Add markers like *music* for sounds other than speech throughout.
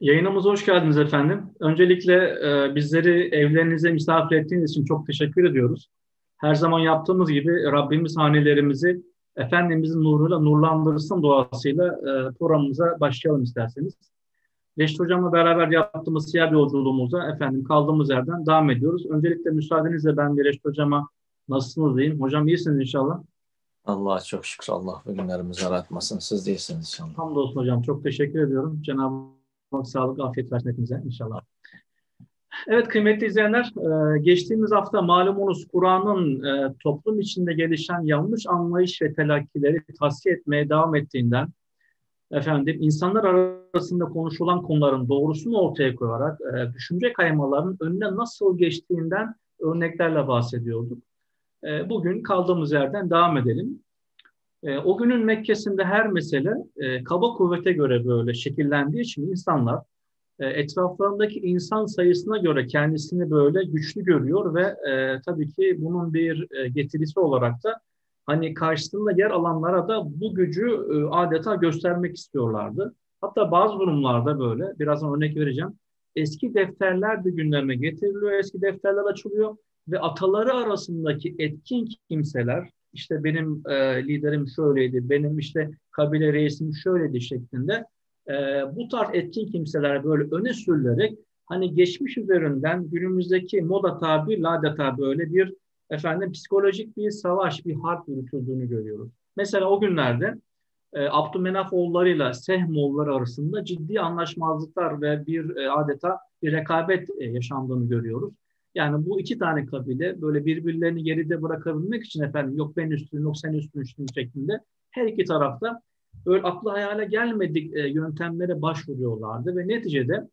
Yayınımıza hoş geldiniz efendim. Öncelikle e, bizleri evlerinize misafir ettiğiniz için çok teşekkür ediyoruz. Her zaman yaptığımız gibi Rabbimiz hanelerimizi Efendimizin nuruyla nurlandırsın duasıyla e, programımıza başlayalım isterseniz. Reşit Hocam'la beraber yaptığımız siyah yolculuğumuza efendim kaldığımız yerden devam ediyoruz. Öncelikle müsaadenizle ben de Reşit Hocam'a nasılsınız diyeyim. Hocam iyisiniz inşallah. Allah'a çok şükür. Allah bugünlerimizi aratmasın. Siz değilsiniz inşallah. Hamdolsun hocam. Çok teşekkür ediyorum. Cenab-ı Hak sağlık, afiyet versin hepimize inşallah. Evet kıymetli izleyenler, e, geçtiğimiz hafta malumunuz Kur'an'ın e, toplum içinde gelişen yanlış anlayış ve telakkileri tavsiye etmeye devam ettiğinden, efendim insanlar arasında konuşulan konuların doğrusunu ortaya koyarak e, düşünce kaymalarının önüne nasıl geçtiğinden örneklerle bahsediyorduk. Bugün kaldığımız yerden devam edelim. O günün Mekke'sinde her mesele kaba kuvvete göre böyle şekillendiği için insanlar e, etraflarındaki insan sayısına göre kendisini böyle güçlü görüyor ve e, tabii ki bunun bir e, getirisi olarak da hani karşısında yer alanlara da bu gücü e, adeta göstermek istiyorlardı. Hatta bazı durumlarda böyle, birazdan örnek vereceğim, eski defterler de gündeme getiriliyor, eski defterler açılıyor ve ataları arasındaki etkin kimseler, işte benim e, liderim şöyleydi, benim işte kabile reisim şöyleydi şeklinde e, bu tarz etkin kimseler böyle öne sürülerek hani geçmiş üzerinden günümüzdeki moda tabi, adeta böyle bir efendim psikolojik bir savaş, bir harp yürütüldüğünü görüyoruz. Mesela o günlerde e, Abdümenaf oğullarıyla Sehmoğulları arasında ciddi anlaşmazlıklar ve bir e, adeta bir rekabet e, yaşandığını görüyoruz. Yani bu iki tane kabile böyle birbirlerini geride bırakabilmek için efendim yok ben üstün yok sen üstün üstün şeklinde her iki tarafta böyle aklı hayale gelmedik e, yöntemlere başvuruyorlardı ve neticede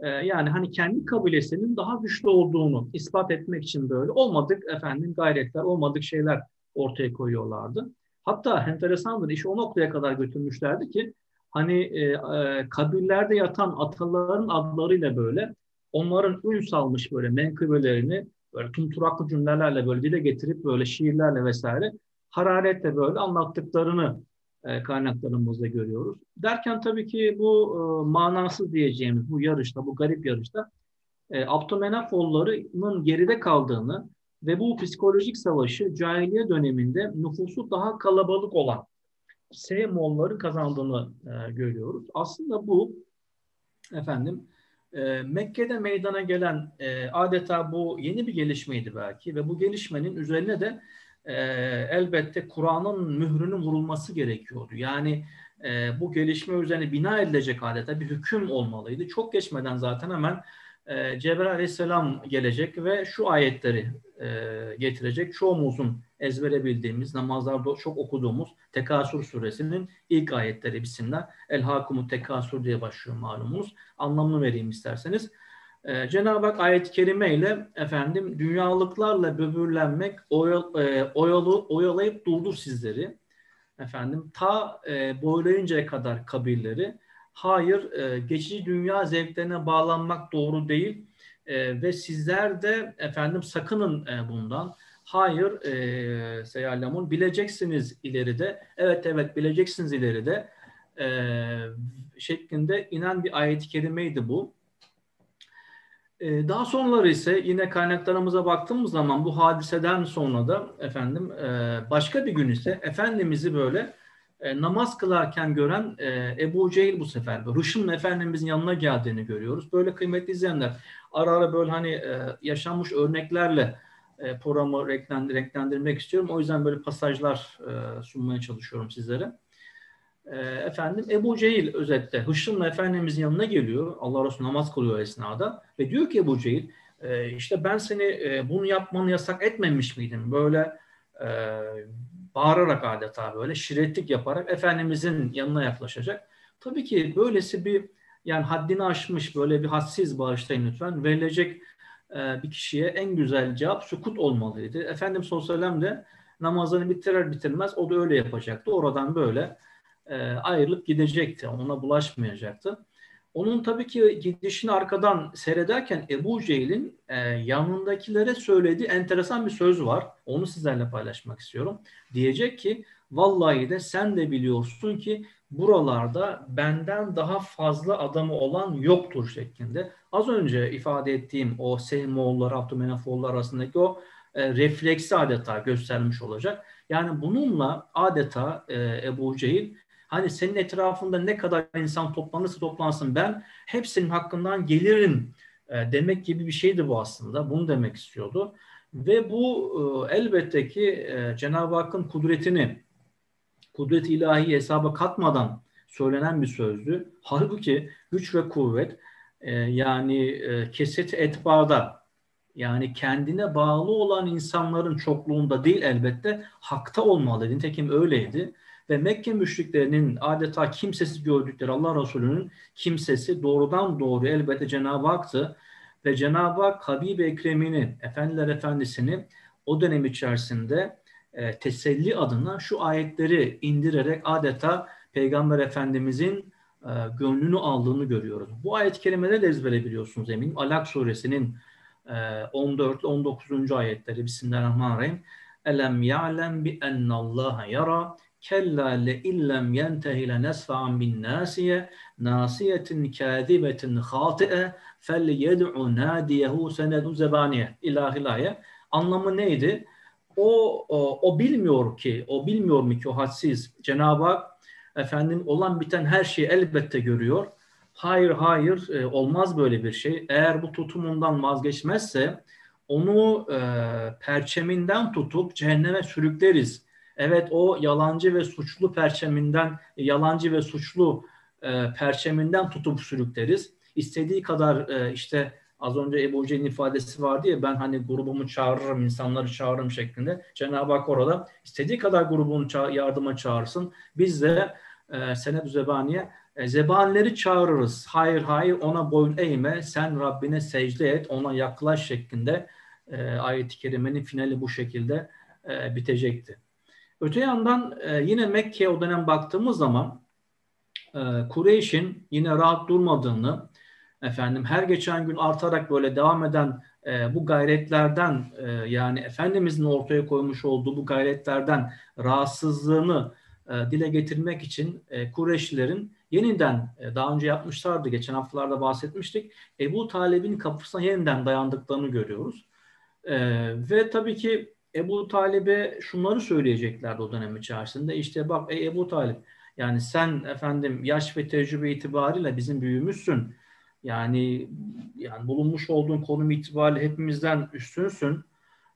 e, yani hani kendi kabilesinin daha güçlü olduğunu ispat etmek için böyle olmadık efendim gayretler, olmadık şeyler ortaya koyuyorlardı. Hatta enteresandır işi o noktaya kadar götürmüşlerdi ki hani e, e, kabirlerde yatan ataların adlarıyla böyle onların ün salmış böyle menkıbelerini böyle tumturaklı cümlelerle böyle dile getirip böyle şiirlerle vesaire hararetle böyle anlattıklarını e, kaynaklarımızda görüyoruz. Derken tabii ki bu e, manasız diyeceğimiz bu yarışta, bu garip yarışta e, Abdümenafoğulları'nın geride kaldığını ve bu psikolojik savaşı cahiliye döneminde nüfusu daha kalabalık olan Seymoğulların kazandığını e, görüyoruz. Aslında bu efendim e, Mekke'de meydana gelen e, adeta bu yeni bir gelişmeydi belki ve bu gelişmenin üzerine de e, elbette Kur'an'ın mührünün vurulması gerekiyordu. Yani e, bu gelişme üzerine bina edilecek adeta bir hüküm olmalıydı. Çok geçmeden zaten hemen e, Cebrail aleyhisselam gelecek ve şu ayetleri e, getirecek. Çoğumuzun ezbere bildiğimiz, namazlarda çok okuduğumuz Tekasür suresinin ilk ayetleri bismillah. El hakumu tekasür diye başlıyor malumunuz. Anlamını vereyim isterseniz. Ee, Cenab-ı Hak ayet-i kerime ile efendim dünyalıklarla böbürlenmek oyal, e, oyalı, oyalayıp durdur sizleri. Efendim ta e, boylayıncaya kadar kabirleri. Hayır e, geçici dünya zevklerine bağlanmak doğru değil e, ve sizler de efendim sakının e, bundan. Hayır e, seyallamun bileceksiniz ileride. Evet evet bileceksiniz ileride. E, şeklinde inen bir ayet-i kerimeydi bu. Ee, daha sonraları ise yine kaynaklarımıza baktığımız zaman bu hadiseden sonra da efendim e, başka bir gün ise Efendimiz'i böyle e, namaz kılarken gören e, Ebu Cehil bu sefer Hışım'la Efendimiz'in yanına geldiğini görüyoruz. Böyle kıymetli izleyenler ara ara böyle hani yaşanmış örneklerle programı renklendirmek istiyorum. O yüzden böyle pasajlar sunmaya çalışıyorum sizlere. E, efendim Ebu Cehil özetle Hışım'la Efendimizin yanına geliyor. Allah Resulü namaz kılıyor esnada ve diyor ki Ebu Cehil e, işte ben seni e, bunu yapmanı yasak etmemiş miydim? Böyle e, bağırarak adeta böyle şiretlik yaparak Efendimizin yanına yaklaşacak. Tabii ki böylesi bir yani haddini aşmış böyle bir hadsiz bağışlayın lütfen verilecek e, bir kişiye en güzel cevap sukut olmalıydı. Efendimiz sallallahu de namazını bitirir bitirmez o da öyle yapacaktı. Oradan böyle e, ayrılıp gidecekti. Ona bulaşmayacaktı. Onun tabii ki gidişini arkadan seyrederken Ebu Cehil'in e, yanındakilere söylediği enteresan bir söz var. Onu sizlerle paylaşmak istiyorum. Diyecek ki Vallahi de sen de biliyorsun ki buralarda benden daha fazla adamı olan yoktur şeklinde. Az önce ifade ettiğim o Sehmoğulları, Abdümenafoğulları arasındaki o e, refleksi adeta göstermiş olacak. Yani bununla adeta e, Ebu Cehil hani senin etrafında ne kadar insan toplanırsa toplansın ben hepsinin hakkından gelirim e, demek gibi bir şeydi bu aslında. Bunu demek istiyordu. Ve bu e, elbette ki e, Cenab-ı Hakk'ın kudretini kudret ilahi hesaba katmadan söylenen bir sözdü. Halbuki güç ve kuvvet e, yani e, keset etbada yani kendine bağlı olan insanların çokluğunda değil elbette hakta olmalı. Nitekim öyleydi. Ve Mekke müşriklerinin adeta kimsesiz gördükleri Allah Resulü'nün kimsesi doğrudan doğru elbette Cenab-ı Hak'tı. Ve Cenab-ı Hak Habib-i Ekrem'ini, Efendiler Efendisi'ni o dönem içerisinde e, teselli adına şu ayetleri indirerek adeta Peygamber Efendimizin e, gönlünü aldığını görüyoruz. Bu ayet-i kerimeleri de ezbere biliyorsunuz eminim. Alak suresinin e, 14 19. ayetleri Bismillahirrahmanirrahim. Elem ya'lem bi ennallaha yara kella le illem yentehi le nesfa'an bin nasiye nasiyetin kâzibetin khati'e fel yed'u nadiyehu senedu zebaniye ilahilaye. Anlamı neydi? O, o, o bilmiyor ki, o bilmiyor mu ki o hadsiz Cenab-ı Hak efendim olan biten her şeyi elbette görüyor. Hayır hayır e, olmaz böyle bir şey. Eğer bu tutumundan vazgeçmezse onu e, perçeminden tutup cehenneme sürükleriz. Evet o yalancı ve suçlu perçeminden, yalancı ve suçlu e, perçeminden tutup sürükleriz. İstediği kadar e, işte az önce Ebu Cehil'in ifadesi vardı ya ben hani grubumu çağırırım, insanları çağırırım şeklinde. Cenab-ı Hak orada istediği kadar grubunu ça- yardıma çağırsın. Biz de e, Sened-i Zebaniye e, zebanileri çağırırız. Hayır hayır ona boyun eğme, sen Rabbine secde et, ona yaklaş şeklinde e, ayet-i kerimenin finali bu şekilde e, bitecekti. Öte yandan e, yine Mekke'ye o dönem baktığımız zaman e, Kureyş'in yine rahat durmadığını, efendim her geçen gün artarak böyle devam eden e, bu gayretlerden e, yani Efendimizin ortaya koymuş olduğu bu gayretlerden rahatsızlığını e, dile getirmek için e, Kureyşlilerin yeniden e, daha önce yapmışlardı. Geçen haftalarda bahsetmiştik. Ebu Talib'in kapısına yeniden dayandıklarını görüyoruz. E, ve tabii ki Ebu Talib'e şunları söyleyeceklerdi o dönem içerisinde. İşte bak ey Ebu Talib yani sen efendim yaş ve tecrübe itibariyle bizim büyüğümüzsün. Yani yani bulunmuş olduğun konum itibariyle hepimizden üstünsün.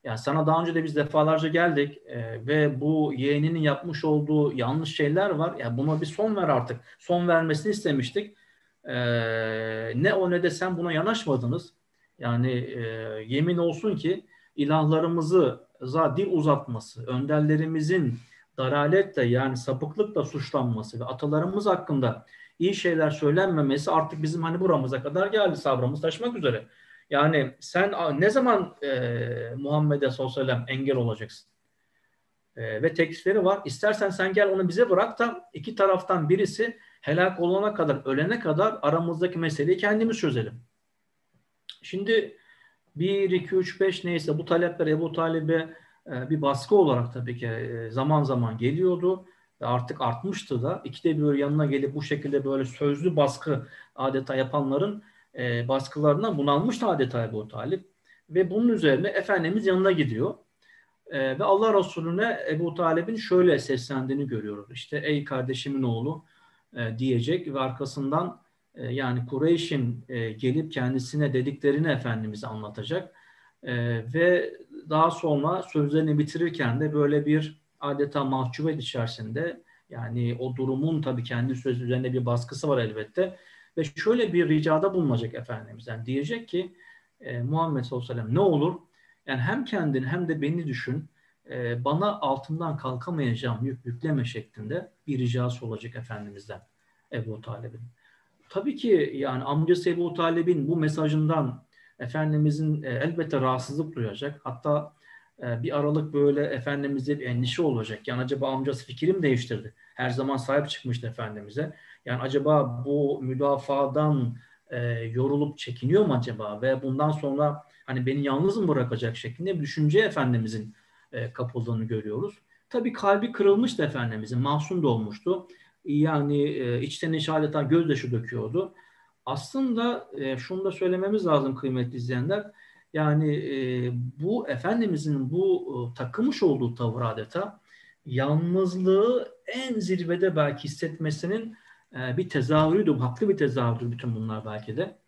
Yani sana daha önce de biz defalarca geldik e, ve bu yeğeninin yapmış olduğu yanlış şeyler var. Yani buna bir son ver artık. Son vermesini istemiştik. E, ne o ne de sen buna yanaşmadınız. Yani e, yemin olsun ki ilahlarımızı dil uzatması, önderlerimizin daraletle yani sapıklıkla suçlanması ve atalarımız hakkında iyi şeyler söylenmemesi artık bizim hani buramıza kadar geldi sabrımız taşmak üzere. Yani sen ne zaman e, Muhammed'e sallallahu engel olacaksın? E, ve teklifleri var. İstersen sen gel onu bize bırak da iki taraftan birisi helak olana kadar, ölene kadar aramızdaki meseleyi kendimiz çözelim. Şimdi 1, 2, 3, 5 neyse bu talepler Ebu Talib'e e, bir baskı olarak tabii ki e, zaman zaman geliyordu ve artık artmıştı da. İkide bir yanına gelip bu şekilde böyle sözlü baskı adeta yapanların e, baskılarına bunalmıştı adeta Ebu Talip. Ve bunun üzerine Efendimiz yanına gidiyor. E, ve Allah Resulüne Ebu Talib'in şöyle seslendiğini görüyoruz. İşte ey kardeşimin oğlu e, diyecek ve arkasından e, yani Kureyş'in e, gelip kendisine dediklerini Efendimiz'e anlatacak. E, ve daha sonra sözlerini bitirirken de böyle bir adeta mahcubiyet içerisinde yani o durumun tabii kendi sözü üzerinde bir baskısı var elbette ve şöyle bir ricada bulunacak Efendimiz'den. Diyecek ki e, Muhammed sallallahu aleyhi ve sellem ne olur yani hem kendini hem de beni düşün e, bana altından kalkamayacağım yük yükleme şeklinde bir ricası olacak Efendimiz'den Ebu Talib'in. Tabii ki yani amcası Ebu Talib'in bu mesajından Efendimizin e, elbette rahatsızlık duyacak. Hatta e, bir aralık böyle Efendimiz'e bir endişe olacak. Yani acaba amcası fikrim değiştirdi. Her zaman sahip çıkmıştı Efendimiz'e. Yani acaba bu müdafadan e, yorulup çekiniyor mu acaba ve bundan sonra hani beni yalnız mı bırakacak şeklinde bir düşünce Efendimizin e, kapıldığını görüyoruz. Tabii kalbi kırılmıştı Efendimizin, mahzun da olmuştu. Yani e, içten içe adeta gözyaşı döküyordu. Aslında e, şunu da söylememiz lazım kıymetli izleyenler. Yani e, bu Efendimizin bu e, takılmış olduğu tavır adeta yalnızlığı en zirvede belki hissetmesinin e, bir tezahürüydü. Haklı bir tezahürdü bütün bunlar belki de.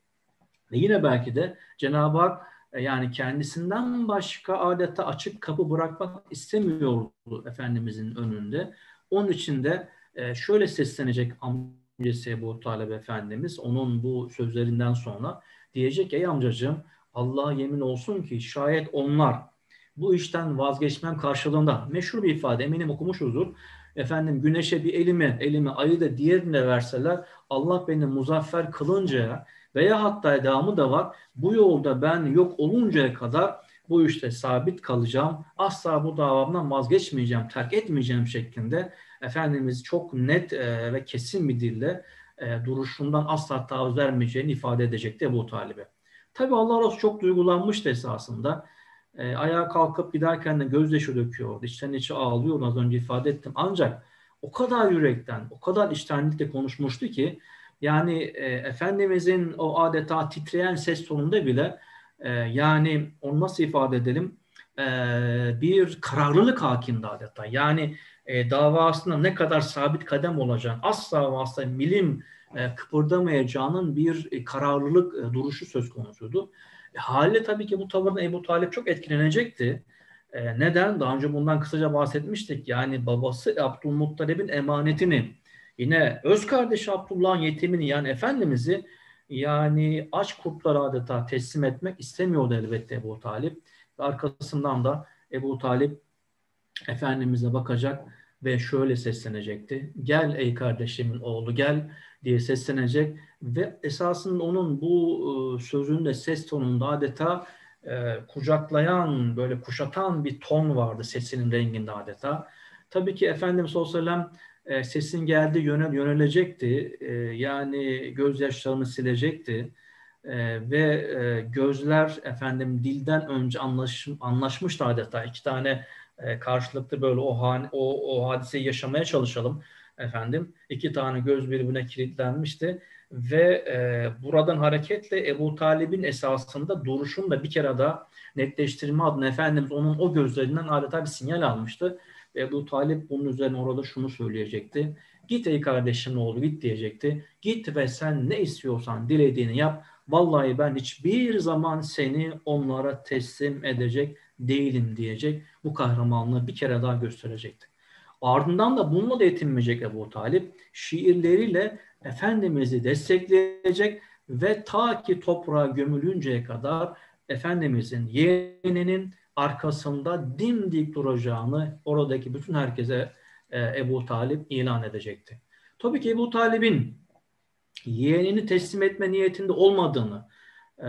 Ve yine belki de Cenab-ı Hak e, yani kendisinden başka adeta açık kapı bırakmak istemiyordu Efendimizin önünde. Onun için de e, şöyle seslenecek amcası Ebu Talib Efendimiz onun bu sözlerinden sonra diyecek ey amcacığım Allah'a yemin olsun ki şayet onlar bu işten vazgeçmem karşılığında meşhur bir ifade eminim okumuşuzdur. Efendim güneşe bir elimi, elimi ayı da diğerine verseler Allah beni muzaffer kılıncaya veya hatta devamı da var. Bu yolda ben yok oluncaya kadar bu işte sabit kalacağım. Asla bu davamdan vazgeçmeyeceğim, terk etmeyeceğim şeklinde Efendimiz çok net e, ve kesin bir dille e, duruşundan asla taviz vermeyeceğini ifade edecekti bu Talib'e. Tabi Allah Resulü çok duygulanmıştı esasında. E, ayağa kalkıp giderken de gözyaşı döküyor. İçten içe ağlıyor az önce ifade ettim. Ancak o kadar yürekten, o kadar içtenlikle konuşmuştu ki yani e, Efendimizin o adeta titreyen ses tonunda bile e, yani onu nasıl ifade edelim e, bir kararlılık hakimdi adeta. Yani e, davasında ne kadar sabit kadem olacağını asla asla milim e, kıpırdamayacağının bir e, kararlılık e, duruşu söz konusuydu. E, haliyle tabii ki bu tavırdan Ebu Talip çok etkilenecekti. E, neden? Daha önce bundan kısaca bahsetmiştik. Yani babası Abdülmuttalib'in emanetini yine öz kardeşi Abdullah'ın yetimini yani Efendimiz'i yani aç kurtlar adeta teslim etmek istemiyordu elbette Ebu Talip. Ve arkasından da Ebu Talip Efendimiz'e bakacak ve şöyle seslenecekti. Gel ey kardeşimin oğlu gel diye seslenecek ve esasında onun bu e, sözünde ses tonunda adeta e, kucaklayan böyle kuşatan bir ton vardı sesinin renginde adeta. Tabii ki Efendimiz sallallahu aleyhi ve sellem e, sesin geldiği yöne yönelecekti. E, yani gözyaşlarını silecekti. E, ve e, gözler efendim dilden önce anlaş, anlaşmıştı adeta. iki tane e, karşılıklı böyle o, han, o, o hadiseyi yaşamaya çalışalım efendim. iki tane göz birbirine kilitlenmişti ve e, buradan hareketle Ebu Talib'in esasında duruşunu da bir kere daha netleştirme adına Efendimiz onun o gözlerinden adeta bir sinyal almıştı. Ve Ebu Talip bunun üzerine orada şunu söyleyecekti. Git ey kardeşim oğlu git diyecekti. Git ve sen ne istiyorsan dilediğini yap. Vallahi ben hiçbir zaman seni onlara teslim edecek değilim diyecek. Bu kahramanlığı bir kere daha gösterecekti. Ardından da bununla da yetinmeyecek Ebu Talip. Şiirleriyle Efendimiz'i destekleyecek ve ta ki toprağa gömülünceye kadar Efendimiz'in yeğeninin arkasında dimdik duracağını oradaki bütün herkese e, Ebu Talip ilan edecekti. Tabii ki Ebu Talib'in yeğenini teslim etme niyetinde olmadığını e,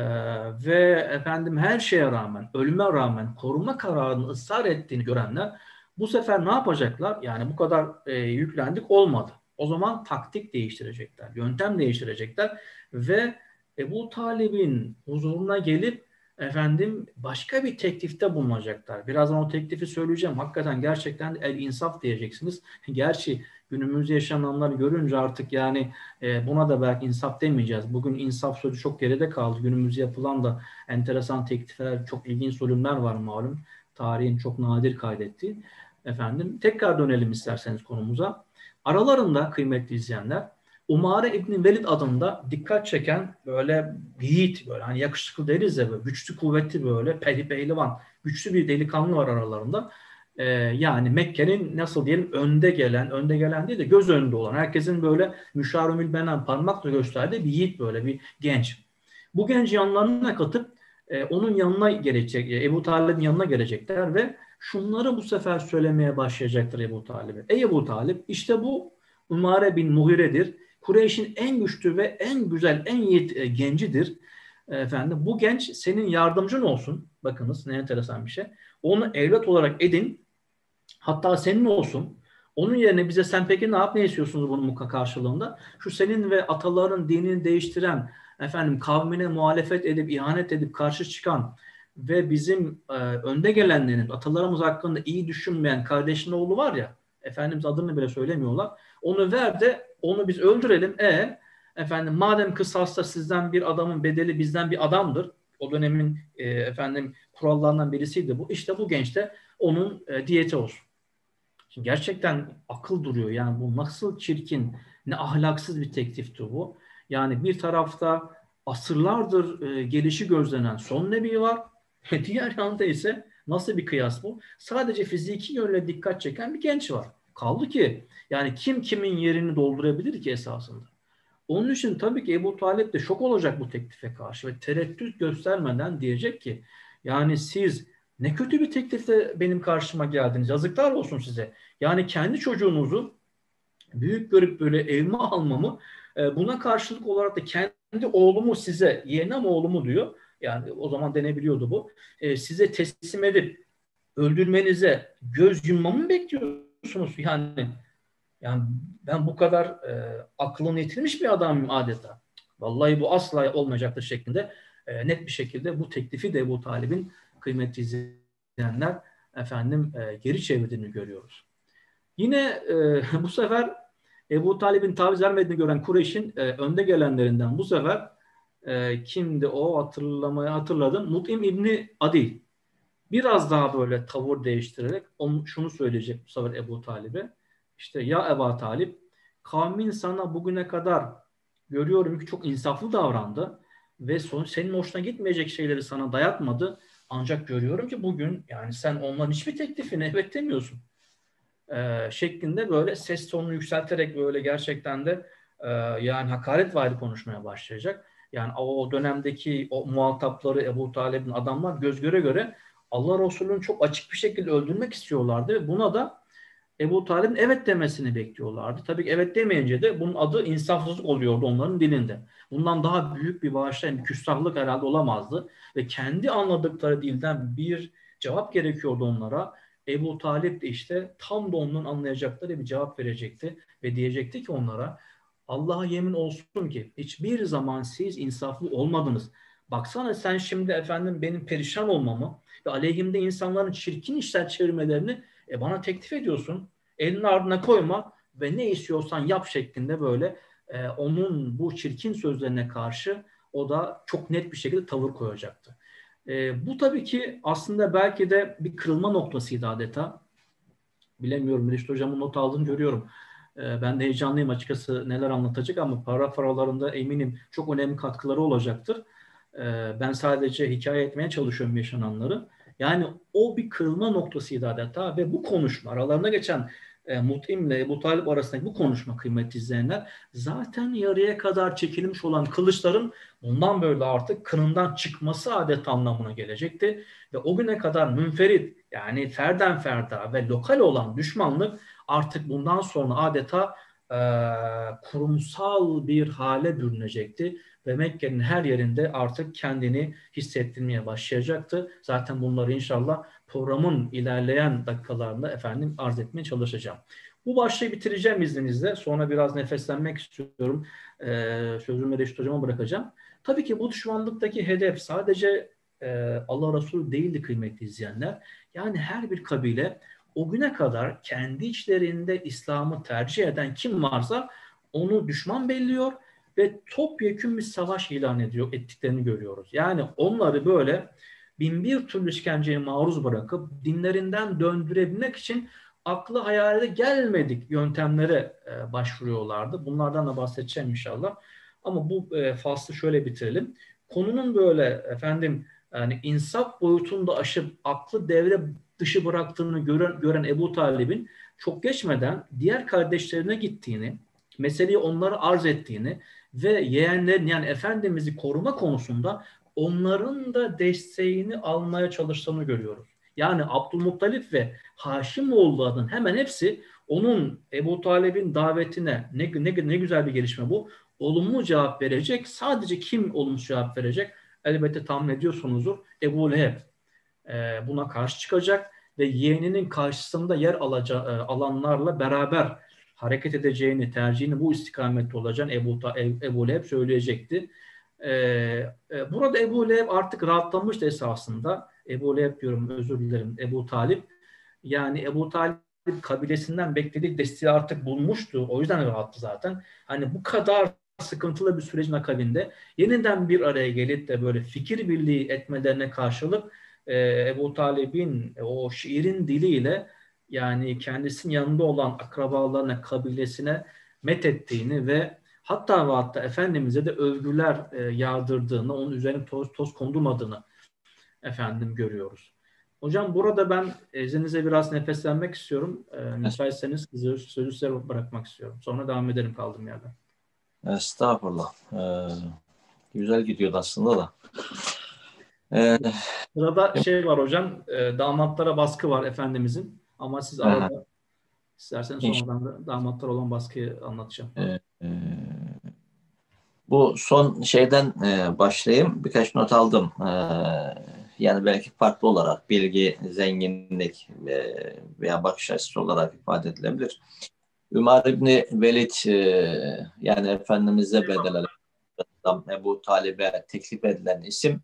ve efendim her şeye rağmen, ölüme rağmen koruma kararını ısrar ettiğini görenler bu sefer ne yapacaklar? Yani bu kadar e, yüklendik olmadı. O zaman taktik değiştirecekler, yöntem değiştirecekler ve Ebu Talib'in huzuruna gelip efendim başka bir teklifte bulunacaklar. Birazdan o teklifi söyleyeceğim. Hakikaten gerçekten el insaf diyeceksiniz. *laughs* Gerçi günümüzde yaşananları görünce artık yani e, buna da belki insaf demeyeceğiz. Bugün insaf sözü çok geride kaldı. Günümüzde yapılan da enteresan teklifler, çok ilginç zulümler var malum. Tarihin çok nadir kaydettiği. Efendim tekrar dönelim isterseniz konumuza. Aralarında kıymetli izleyenler Umare İbni Velid adında dikkat çeken böyle yiğit böyle hani yakışıklı deriz ya böyle güçlü kuvvetli böyle pehli pehlivan güçlü bir delikanlı var aralarında. Ee, yani Mekke'nin nasıl diyelim önde gelen, önde gelen değil de göz önünde olan herkesin böyle müşarumül benen parmakla gösterdiği bir yiğit böyle bir genç. Bu genç yanlarına katıp e, onun yanına gelecek, e, Ebu Talib'in yanına gelecekler ve şunları bu sefer söylemeye başlayacaktır Ebu Talib'e. Ey Ebu Talib işte bu Umare bin Muhire'dir Kureyş'in en güçlü ve en güzel, en yiğit e, gencidir. E, efendim bu genç senin yardımcın olsun. Bakınız ne enteresan bir şey. Onu evlat olarak edin. Hatta senin olsun. Onun yerine bize sen peki ne yap ne istiyorsunuz bunun karşılığında? Şu senin ve ataların dinini değiştiren, efendim kavmine muhalefet edip, ihanet edip karşı çıkan ve bizim e, önde gelenlerin, atalarımız hakkında iyi düşünmeyen kardeşin oğlu var ya, Efendimiz adını bile söylemiyorlar. Onu ver de onu biz öldürelim. E efendim madem kısasta sizden bir adamın bedeli bizden bir adamdır. O dönemin e, efendim kurallarından birisiydi bu. İşte bu genç de onun e, diyeti olsun. Şimdi gerçekten akıl duruyor. Yani bu nasıl çirkin, ne ahlaksız bir teklifti bu. Yani bir tarafta asırlardır e, gelişi gözlenen son nebi var. *laughs* Diğer yanda ise nasıl bir kıyas bu? Sadece fiziki yönle dikkat çeken bir genç var. Kaldı ki yani kim kimin yerini doldurabilir ki esasında? Onun için tabii ki Ebu Talip de şok olacak bu teklife karşı ve tereddüt göstermeden diyecek ki yani siz ne kötü bir teklifle benim karşıma geldiniz. Yazıklar olsun size. Yani kendi çocuğunuzu büyük görüp böyle evime *laughs* almamı e, buna karşılık olarak da kendi oğlumu size yeğenim oğlumu diyor. Yani o zaman denebiliyordu bu. E, size teslim edip öldürmenize göz yummamı bekliyorsunuz? Yani yani ben bu kadar e, aklını yitirmiş bir adamım adeta. Vallahi bu asla olmayacaktır şeklinde e, net bir şekilde bu teklifi de bu talibin kıymetli izleyenler efendim e, geri çevirdiğini görüyoruz. Yine e, *laughs* bu sefer Ebu Talib'in taviz vermediğini gören Kureyş'in e, önde gelenlerinden bu sefer e, kimdi o hatırlamaya hatırladım. Mut'im İbni Adi biraz daha böyle tavır değiştirerek onu, şunu söyleyecek bu sefer Ebu Talib'e. İşte ya Ebu Talip kavmin sana bugüne kadar görüyorum ki çok insaflı davrandı ve son, senin hoşuna gitmeyecek şeyleri sana dayatmadı. Ancak görüyorum ki bugün yani sen onların hiçbir teklifine evet demiyorsun. Ee, şeklinde böyle ses tonunu yükselterek böyle gerçekten de e, yani hakaret vari konuşmaya başlayacak. Yani o dönemdeki o muhatapları Ebu Talib'in adamlar göz göre göre Allah Resulü'nü çok açık bir şekilde öldürmek istiyorlardı ve buna da Ebu Talib'in evet demesini bekliyorlardı. Tabii ki evet demeyince de bunun adı insafsızlık oluyordu onların dilinde. Bundan daha büyük bir bağışlayan bir küstahlık herhalde olamazdı. Ve kendi anladıkları dilden bir cevap gerekiyordu onlara. Ebu Talip de işte tam da onun anlayacakları bir cevap verecekti. Ve diyecekti ki onlara Allah'a yemin olsun ki hiçbir zaman siz insaflı olmadınız. Baksana sen şimdi efendim benim perişan olmamı ve aleyhimde insanların çirkin işler çevirmelerini e bana teklif ediyorsun. Elinin ardına koyma ve ne istiyorsan yap şeklinde böyle e, onun bu çirkin sözlerine karşı o da çok net bir şekilde tavır koyacaktı. E, bu tabii ki aslında belki de bir kırılma noktasıydı adeta. Bilemiyorum Reşit Hocam'ın not aldığını görüyorum. E, ben de heyecanlıyım açıkçası neler anlatacak ama paragraf aralarında eminim çok önemli katkıları olacaktır. E, ben sadece hikaye etmeye çalışıyorum yaşananları. Yani o bir kırılma noktasıydı adeta ve bu konuşma aralarına geçen e, Mut'im ile Ebu Talip arasındaki bu konuşma kıymetli izleyenler zaten yarıya kadar çekilmiş olan kılıçların bundan böyle artık kınından çıkması adet anlamına gelecekti. Ve o güne kadar münferit yani ferden ferda ve lokal olan düşmanlık artık bundan sonra adeta e, kurumsal bir hale bürünecekti ve Mekke'nin her yerinde artık kendini hissettirmeye başlayacaktı. Zaten bunları inşallah programın ilerleyen dakikalarında efendim arz etmeye çalışacağım. Bu başlığı bitireceğim izninizle. Sonra biraz nefeslenmek istiyorum. Ee, sözümü Reşit Hocam'a bırakacağım. Tabii ki bu düşmanlıktaki hedef sadece e, Allah Resulü değildi kıymetli izleyenler. Yani her bir kabile o güne kadar kendi içlerinde İslam'ı tercih eden kim varsa onu düşman belliyor ve topyekun bir savaş ilan ediyor ettiklerini görüyoruz. Yani onları böyle bin bir türlü işkenceye maruz bırakıp dinlerinden döndürebilmek için aklı hayale gelmedik yöntemlere e, başvuruyorlardı. Bunlardan da bahsedeceğim inşallah. Ama bu e, faslı şöyle bitirelim. Konunun böyle efendim yani insaf boyutunda aşıp aklı devre dışı bıraktığını gören, gören Ebu Talib'in çok geçmeden diğer kardeşlerine gittiğini, meseleyi onlara arz ettiğini ve yeğenlerin yani Efendimiz'i koruma konusunda onların da desteğini almaya çalıştığını görüyoruz. Yani Abdülmuttalip ve Haşimoğullarının hemen hepsi onun Ebu Talib'in davetine ne, ne, ne güzel bir gelişme bu. Olumlu cevap verecek. Sadece kim olumsuz cevap verecek? Elbette tahmin ediyorsunuzdur. Ebu Leheb e, buna karşı çıkacak ve yeğeninin karşısında yer alacağı, e, alanlarla beraber hareket edeceğini, tercihini bu istikamette olacağını Ebu, Ebu Leheb söyleyecekti. e, e, burada Ebu Leheb artık rahatlamıştı esasında. Ebu Leheb diyorum özür dilerim Ebu Talip. Yani Ebu Talip kabilesinden beklediği desteği artık bulmuştu. O yüzden rahattı zaten. Hani bu kadar sıkıntılı bir sürecin akabinde yeniden bir araya gelip de böyle fikir birliği etmelerine karşılık e, Ebu Talib'in e, o şiirin diliyle yani kendisinin yanında olan akrabalarına, kabilesine met ettiğini ve hatta ve hatta Efendimiz'e de övgüler e, yağdırdığını, onun üzerine toz, toz kondurmadığını efendim görüyoruz. Hocam burada ben izninizle biraz nefeslenmek istiyorum. E, müsaitseniz sözü size bırakmak istiyorum. Sonra devam edelim kaldığım yerden. Estağfurullah. Ee, güzel gidiyor aslında da. Ee, Sırada şey var hocam, e, damatlara baskı var Efendimizin. Ama siz arada aha. isterseniz sonradan da damatlar olan baskıyı anlatacağım. Ee, e, bu son şeyden e, başlayayım. Birkaç not aldım. E, yani belki farklı olarak bilgi, zenginlik e, veya bakış açısı olarak ifade edilebilir. Ömer İbni Velid e, yani Efendimiz'e bedel Ebu Talib'e teklif edilen isim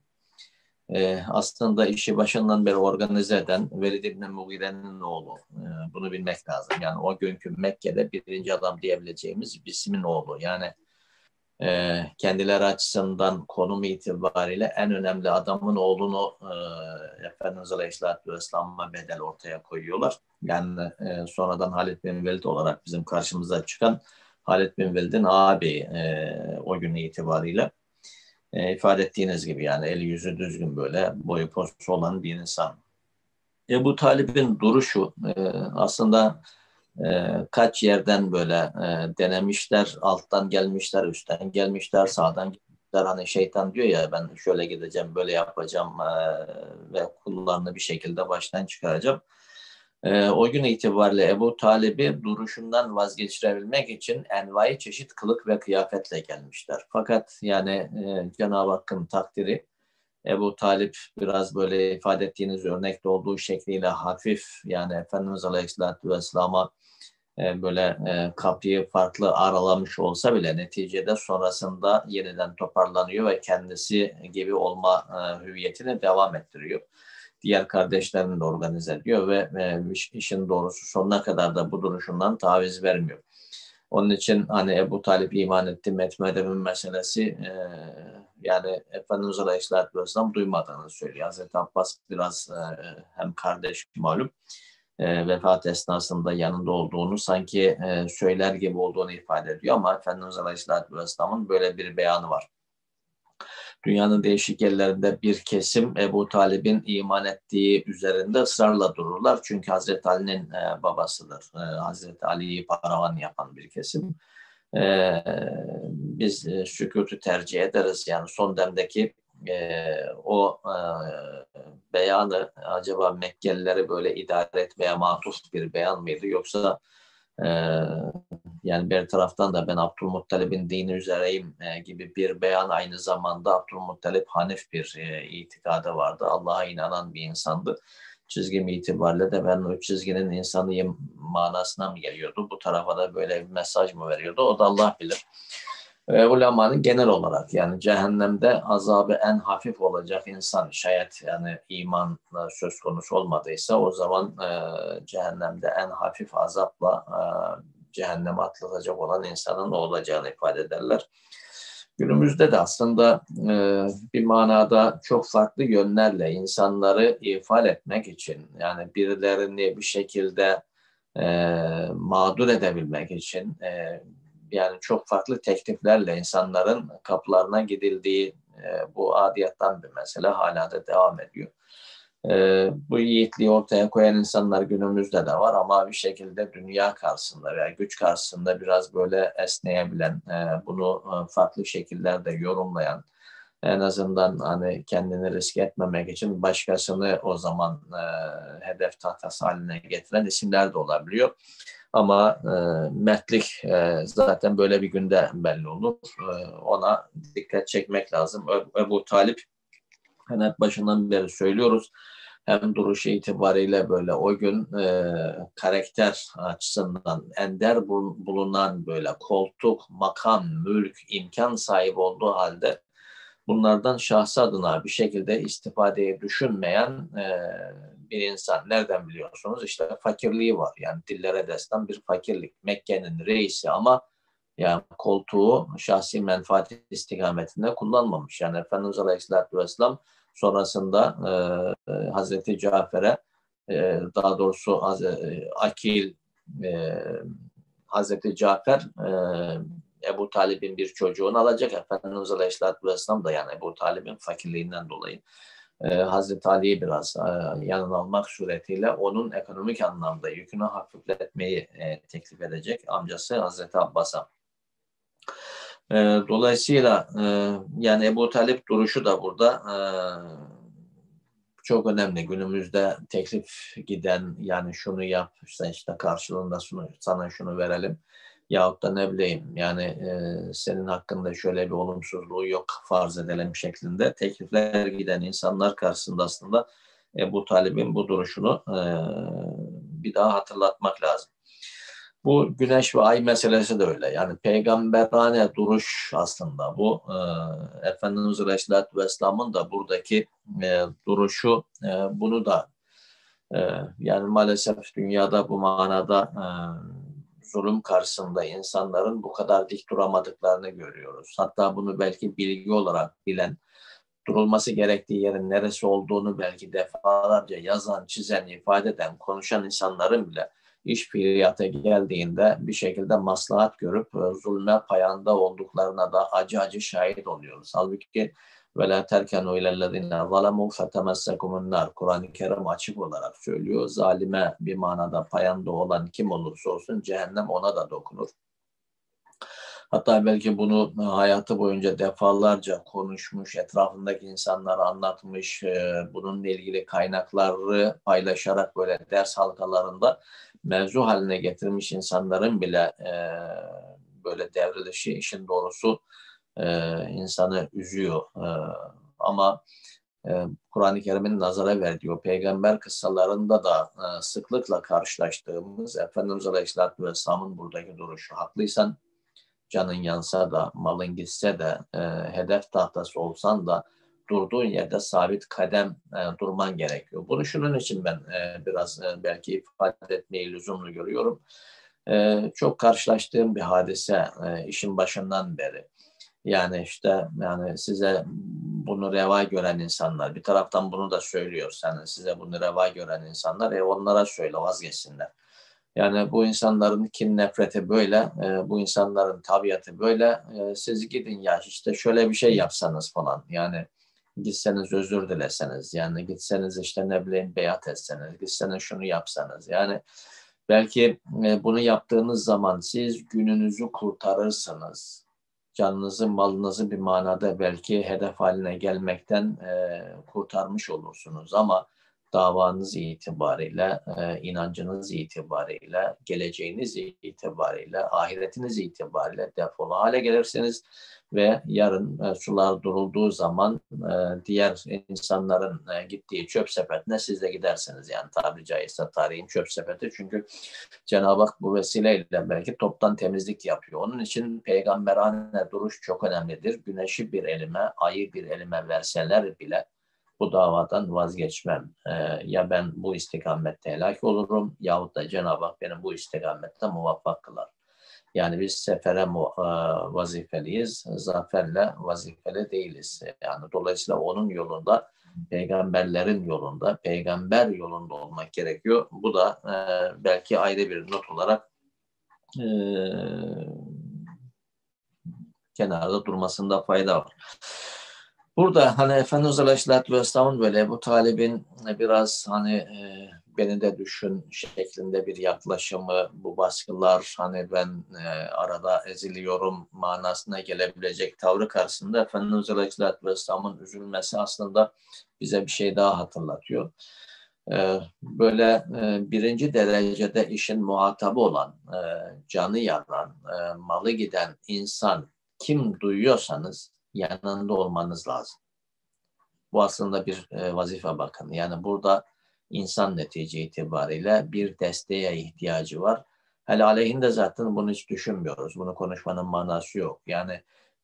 e, aslında işi başından beri organize eden Velid İbni Mughire'nin oğlu. E, bunu bilmek lazım. Yani o günkü Mekke'de birinci adam diyebileceğimiz bir ismin oğlu. Yani e, kendileri açısından konum itibariyle en önemli adamın oğlunu e, Efendimiz Aleyhisselatü Vesselam'a bedel ortaya koyuyorlar. Yani e, sonradan Halid bin Velid olarak bizim karşımıza çıkan Halid bin Velid'in abi e, o gün itibariyle e, ifade ettiğiniz gibi yani eli yüzü düzgün böyle boyu postu olan bir insan. Ebu Talib'in duruşu e, aslında e, kaç yerden böyle e, denemişler, alttan gelmişler, üstten gelmişler, sağdan gelmişler. Hani şeytan diyor ya ben şöyle gideceğim, böyle yapacağım e, ve kullarını bir şekilde baştan çıkaracağım. E, o gün itibariyle Ebu Talib'i duruşundan vazgeçirebilmek için envai çeşit kılık ve kıyafetle gelmişler. Fakat yani e, Cenab-ı Hakk'ın takdiri Ebu Talip biraz böyle ifade ettiğiniz örnekte olduğu şekliyle hafif yani Efendimiz Aleyhisselatü Vesselam'a e, böyle e, kapıyı farklı aralamış olsa bile neticede sonrasında yeniden toparlanıyor ve kendisi gibi olma e, hüviyetini devam ettiriyor. Diğer kardeşlerini de organize ediyor ve işin doğrusu sonuna kadar da bu duruşundan taviz vermiyor. Onun için hani Ebu Talip iman etti, metmedemin meselesi e, yani Efendimiz Aleyhisselatü Vesselam duymadığını söylüyor. Hazreti Abbas biraz e, hem kardeş malum e, vefat esnasında yanında olduğunu sanki e, söyler gibi olduğunu ifade ediyor ama Efendimiz Aleyhisselatü Vesselam'ın böyle bir beyanı var. Dünyanın değişik yerlerinde bir kesim Ebu Talib'in iman ettiği üzerinde ısrarla dururlar. Çünkü Hazreti Ali'nin e, babasıdır. E, Hazreti Ali'yi paravan yapan bir kesim. E, biz e, sükutu tercih ederiz. Yani son demdeki e, o e, beyanı acaba Mekkelileri böyle idare etmeye matuf bir beyan mıydı yoksa yani bir taraftan da ben Abdülmuttalib'in dini üzereyim e, gibi bir beyan aynı zamanda Abdülmuttalip Hanif bir e, itikadı vardı. Allah'a inanan bir insandı. Çizgim itibariyle de ben o çizginin insanıyım manasına mı geliyordu? Bu tarafa da böyle bir mesaj mı veriyordu? O da Allah bilir e, ulemanın genel olarak yani cehennemde azabı en hafif olacak insan şayet yani imanla söz konusu olmadıysa o zaman e, cehennemde en hafif azapla e, cehenneme atılacak olan insanın olacağını ifade ederler. Günümüzde de aslında e, bir manada çok farklı yönlerle insanları ifade etmek için yani birilerini bir şekilde e, mağdur edebilmek için e, yani çok farklı tekliflerle insanların kapılarına gidildiği e, bu adiyattan bir mesele hala da devam ediyor. E, bu yiğitliği ortaya koyan insanlar günümüzde de var ama bir şekilde dünya karşısında veya güç karşısında biraz böyle esneyebilen, e, bunu e, farklı şekillerde yorumlayan, en azından hani kendini risk etmemek için başkasını o zaman e, hedef tahtası haline getiren isimler de olabiliyor. Ama e, mertlik e, zaten böyle bir günde belli olur. E, ona dikkat çekmek lazım. Ebu Talip hani başından beri söylüyoruz. Hem duruşu itibariyle böyle o gün e, karakter açısından ender bulunan böyle koltuk, makam, mülk, imkan sahibi olduğu halde bunlardan şahsı adına bir şekilde istifadeyi düşünmeyen e, bir insan. Nereden biliyorsunuz? İşte fakirliği var. Yani dillere destan bir fakirlik. Mekke'nin reisi ama yani koltuğu şahsi menfaat istikametinde kullanmamış. Yani Efendimiz Aleyhisselatü Vesselam sonrasında e, e, Hazreti Cafer'e e, daha doğrusu Hazreti Akil e, Hazreti Cafer e, Ebu Talib'in bir çocuğunu alacak. Efendimiz Aleyhisselatü Vesselam da yani Ebu Talib'in fakirliğinden dolayı e, Hazreti Ali'yi biraz e, yanına almak suretiyle onun ekonomik anlamda yükünü hafifletmeyi e, teklif edecek amcası Hazreti Abbas'a. E, dolayısıyla e, yani Ebu Talip duruşu da burada e, çok önemli. Günümüzde teklif giden yani şunu yap işte, işte karşılığında şunu, sana şunu verelim yahut da ne bileyim yani e, senin hakkında şöyle bir olumsuzluğu yok farz edelim şeklinde teklifler giden insanlar karşısında aslında Ebu Talib'in bu duruşunu e, bir daha hatırlatmak lazım. Bu güneş ve ay meselesi de öyle. Yani peygamberane duruş aslında bu. E, Efendimiz Aleyhisselatü Vesselam'ın da buradaki e, duruşu e, bunu da e, yani maalesef dünyada bu manada e, zulüm karşısında insanların bu kadar dik duramadıklarını görüyoruz. Hatta bunu belki bilgi olarak bilen, durulması gerektiği yerin neresi olduğunu belki defalarca yazan, çizen, ifade eden, konuşan insanların bile iş fiiliyata geldiğinde bir şekilde maslahat görüp e, zulme payanda olduklarına da acı acı şahit oluyoruz. Halbuki ve la terkenu ilellezine zalemu fetemessekumun nar. Kur'an-ı Kerim açık olarak söylüyor. Zalime bir manada payanda olan kim olursa olsun cehennem ona da dokunur. Hatta belki bunu hayatı boyunca defalarca konuşmuş, etrafındaki insanlara anlatmış, e, bununla ilgili kaynakları paylaşarak böyle ders halkalarında mevzu haline getirmiş insanların bile e, böyle devrilişi işin doğrusu e, insanı üzüyor. E, ama e, Kur'an-ı Kerim'in nazara verdiği o peygamber kıssalarında da e, sıklıkla karşılaştığımız Efendimiz Aleyhisselatü Vesselam'ın buradaki duruşu. Haklıysan canın yansa da, malın gitse de, e, hedef tahtası olsan da durduğun yerde sabit kadem e, durman gerekiyor. Bunu şunun için ben e, biraz e, belki ifade etmeyi lüzumlu görüyorum. E, çok karşılaştığım bir hadise e, işin başından beri. Yani işte yani size bunu reva gören insanlar bir taraftan bunu da söylüyor. Yani size bunu reva gören insanlar e onlara söyle vazgeçsinler. Yani bu insanların kin nefreti böyle, e, bu insanların tabiatı böyle. E, siz gidin ya işte şöyle bir şey yapsanız falan. Yani gitseniz özür dileseniz, yani gitseniz işte ne bileyim beyat etseniz, gitseniz şunu yapsanız. Yani belki e, bunu yaptığınız zaman siz gününüzü kurtarırsınız canınızı, malınızı bir manada belki hedef haline gelmekten e, kurtarmış olursunuz. Ama davanız itibariyle, e, inancınız itibariyle, geleceğiniz itibariyle, ahiretiniz itibariyle defolu hale gelirsiniz ve yarın e, sular durulduğu zaman e, diğer insanların e, gittiği çöp sepetine siz de gidersiniz. Yani tabiri caizse tarihin çöp sepeti. Çünkü Cenab-ı Hak bu vesileyle belki toptan temizlik yapıyor. Onun için peygamberane duruş çok önemlidir. Güneşi bir elime, ayı bir elime verseler bile bu davadan vazgeçmem. Ee, ya ben bu istikamette helak olurum yahut da Cenab-ı Hak beni bu istikamette muvaffak kılar. Yani biz sefere e, vazifeliyiz, zaferle vazifeli değiliz. Yani dolayısıyla onun yolunda, peygamberlerin yolunda, peygamber yolunda olmak gerekiyor. Bu da e, belki ayrı bir not olarak e, kenarda durmasında fayda var. Burada hani Efendimiz Aleyhisselatü Vesselam'ın böyle bu talibin biraz hani e, beni de düşün şeklinde bir yaklaşımı, bu baskılar hani ben e, arada eziliyorum manasına gelebilecek tavrı karşısında Efendimiz Aleyhisselatü Vesselam'ın üzülmesi aslında bize bir şey daha hatırlatıyor. E, böyle e, birinci derecede işin muhatabı olan, e, canı yanan, e, malı giden insan kim duyuyorsanız yanında olmanız lazım. Bu aslında bir e, vazife bakın. Yani burada insan netice itibariyle bir desteğe ihtiyacı var. Hele aleyhinde zaten bunu hiç düşünmüyoruz. Bunu konuşmanın manası yok. Yani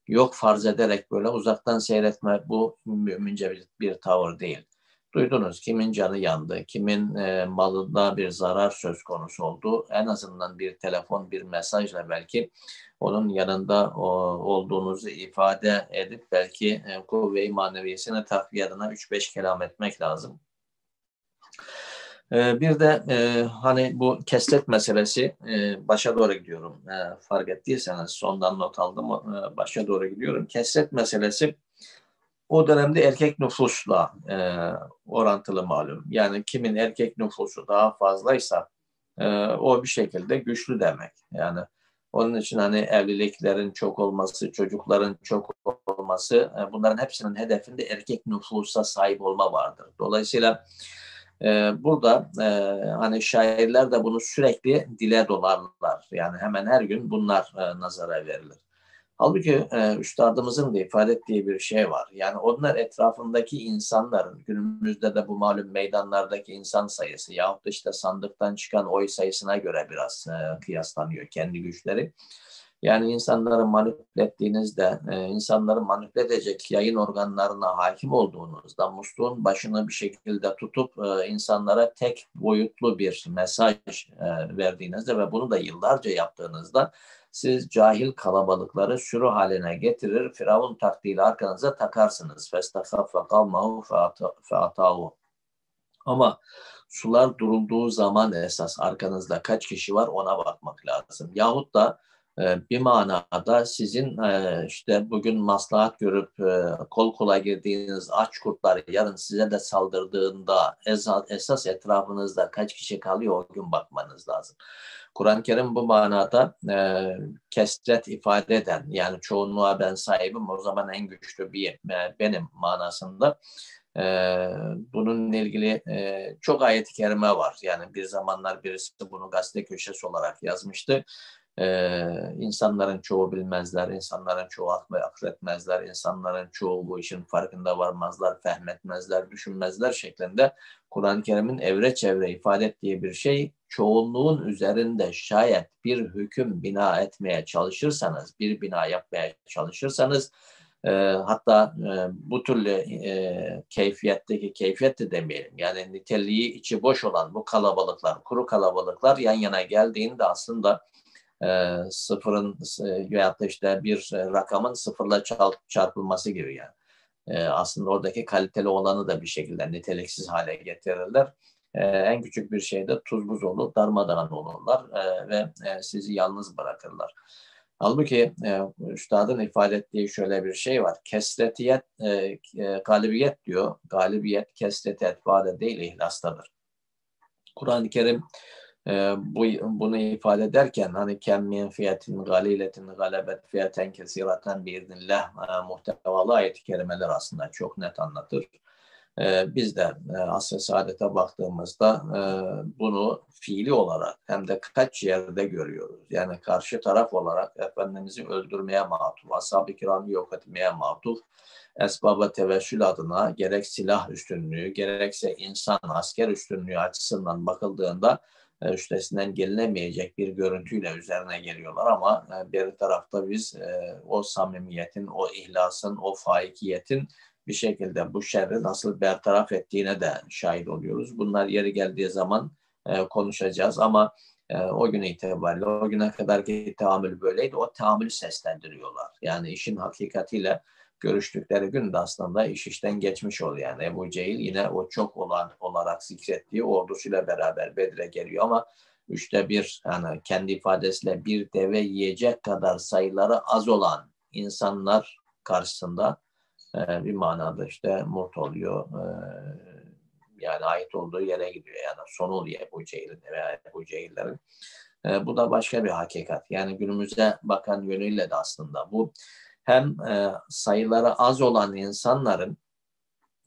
yok farz ederek böyle uzaktan seyretme bu mümince bir, bir tavır değil. Duydunuz kimin canı yandı, kimin e, malında bir zarar söz konusu oldu. En azından bir telefon, bir mesajla belki onun yanında o, olduğunuzu ifade edip belki e, kuvve-i maneviyesine takviye adına 3-5 kelam etmek lazım. E, bir de e, hani bu kesret meselesi e, başa doğru gidiyorum. E, fark ettiyseniz sondan not aldım e, başa doğru gidiyorum. Kesret meselesi o dönemde erkek nüfusla orantılı malum. Yani kimin erkek nüfusu daha fazlaysa o bir şekilde güçlü demek. Yani onun için hani evliliklerin çok olması, çocukların çok olması bunların hepsinin hedefinde erkek nüfusa sahip olma vardır. Dolayısıyla e, burada e, hani şairler de bunu sürekli dile dolarlar. Yani hemen her gün bunlar e, nazara verilir. Halbuki e, üstadımızın da ifade ettiği bir şey var. Yani onlar etrafındaki insanların günümüzde de bu malum meydanlardaki insan sayısı yahut da işte sandıktan çıkan oy sayısına göre biraz e, kıyaslanıyor kendi güçleri. Yani insanları manipüle ettiğinizde, e, insanları manipüle edecek yayın organlarına hakim olduğunuzda musluğun başını bir şekilde tutup e, insanlara tek boyutlu bir mesaj e, verdiğinizde ve bunu da yıllarca yaptığınızda siz cahil kalabalıkları sürü haline getirir, Firavun taktiğiyle arkanıza takarsınız. فَاسْتَخَفَّ قَوْمَهُ فَاَتَاهُ Ama sular durulduğu zaman esas arkanızda kaç kişi var ona bakmak lazım. Yahut da e, bir manada sizin e, işte bugün maslahat görüp e, kol kola girdiğiniz aç kurtlar yarın size de saldırdığında esas etrafınızda kaç kişi kalıyor o gün bakmanız lazım. Kur'an-ı Kerim bu manada e, kesret ifade eden yani çoğunluğa ben sahibim o zaman en güçlü bir e, benim manasında e, bununla ilgili e, çok ayet-i kerime var. Yani bir zamanlar birisi bunu gazete köşesi olarak yazmıştı. Ee, insanların çoğu bilmezler, insanların çoğu akletmezler, insanların çoğu bu işin farkında varmazlar, fehmetmezler, düşünmezler şeklinde Kur'an-ı Kerim'in evre çevre ifade ettiği bir şey çoğunluğun üzerinde şayet bir hüküm bina etmeye çalışırsanız, bir bina yapmaya çalışırsanız e, hatta e, bu türlü e, keyfiyetteki keyfiyet de demeyelim. Yani niteliği içi boş olan bu kalabalıklar, kuru kalabalıklar yan yana geldiğinde aslında e, sıfırın e, veyahut da işte bir e, rakamın sıfırla çarpılması gibi yani. E, aslında oradaki kaliteli olanı da bir şekilde niteliksiz hale getirirler. E, en küçük bir şeyde tuz buz olur, darmadağın olurlar e, ve e, sizi yalnız bırakırlar. Halbuki e, üstadın ifade ettiği şöyle bir şey var. Kesretiyet, e, e, galibiyet diyor. Galibiyet kesreti etbade değil ihlastadır. Kur'an-ı Kerim e, bu bunu ifade ederken hani kemmin fiyetin galiletin galebet fiyeten kesiraten biiznillah e, muhtevalı ayet-i kerimeler aslında çok net anlatır. E, biz de e, asr saadete baktığımızda e, bunu fiili olarak hem de kaç yerde görüyoruz. Yani karşı taraf olarak Efendimiz'i öldürmeye matuf, ashab-ı kiramı yok etmeye matuf, esbaba tevessül adına gerek silah üstünlüğü gerekse insan asker üstünlüğü açısından bakıldığında üstesinden gelinemeyecek bir görüntüyle üzerine geliyorlar ama e, bir tarafta biz e, o samimiyetin, o ihlasın, o faikiyetin bir şekilde bu şerri nasıl bertaraf ettiğine de şahit oluyoruz. Bunlar yeri geldiği zaman konuşacağız ama o gün itibariyle o güne kadar ki böyleydi. O tahammülü seslendiriyorlar. Yani işin hakikatiyle görüştükleri gün de aslında iş işten geçmiş oluyor. Yani Ebu Cehil yine o çok olan olarak zikrettiği ordusuyla beraber Bedir'e geliyor ama üçte bir yani kendi ifadesiyle bir deve yiyecek kadar sayıları az olan insanlar karşısında e, bir manada işte murt oluyor. E, yani ait olduğu yere gidiyor. Yani son oluyor Ebu Cehil'in veya Ebu Cehil'lerin. E, bu da başka bir hakikat. Yani günümüze bakan yönüyle de aslında bu hem e, sayıları az olan insanların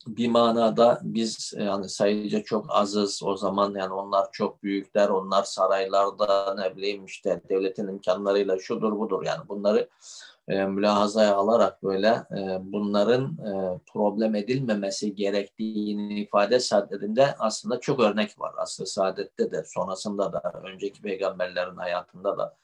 bir manada biz e, yani sayıca çok azız o zaman yani onlar çok büyükler onlar saraylarda ne bileyim işte devletin imkanlarıyla şudur budur yani bunları e, mülahazaya alarak böyle e, bunların e, problem edilmemesi gerektiğini ifade saadetinde aslında çok örnek var. Aslında saadette de sonrasında da önceki peygamberlerin hayatında da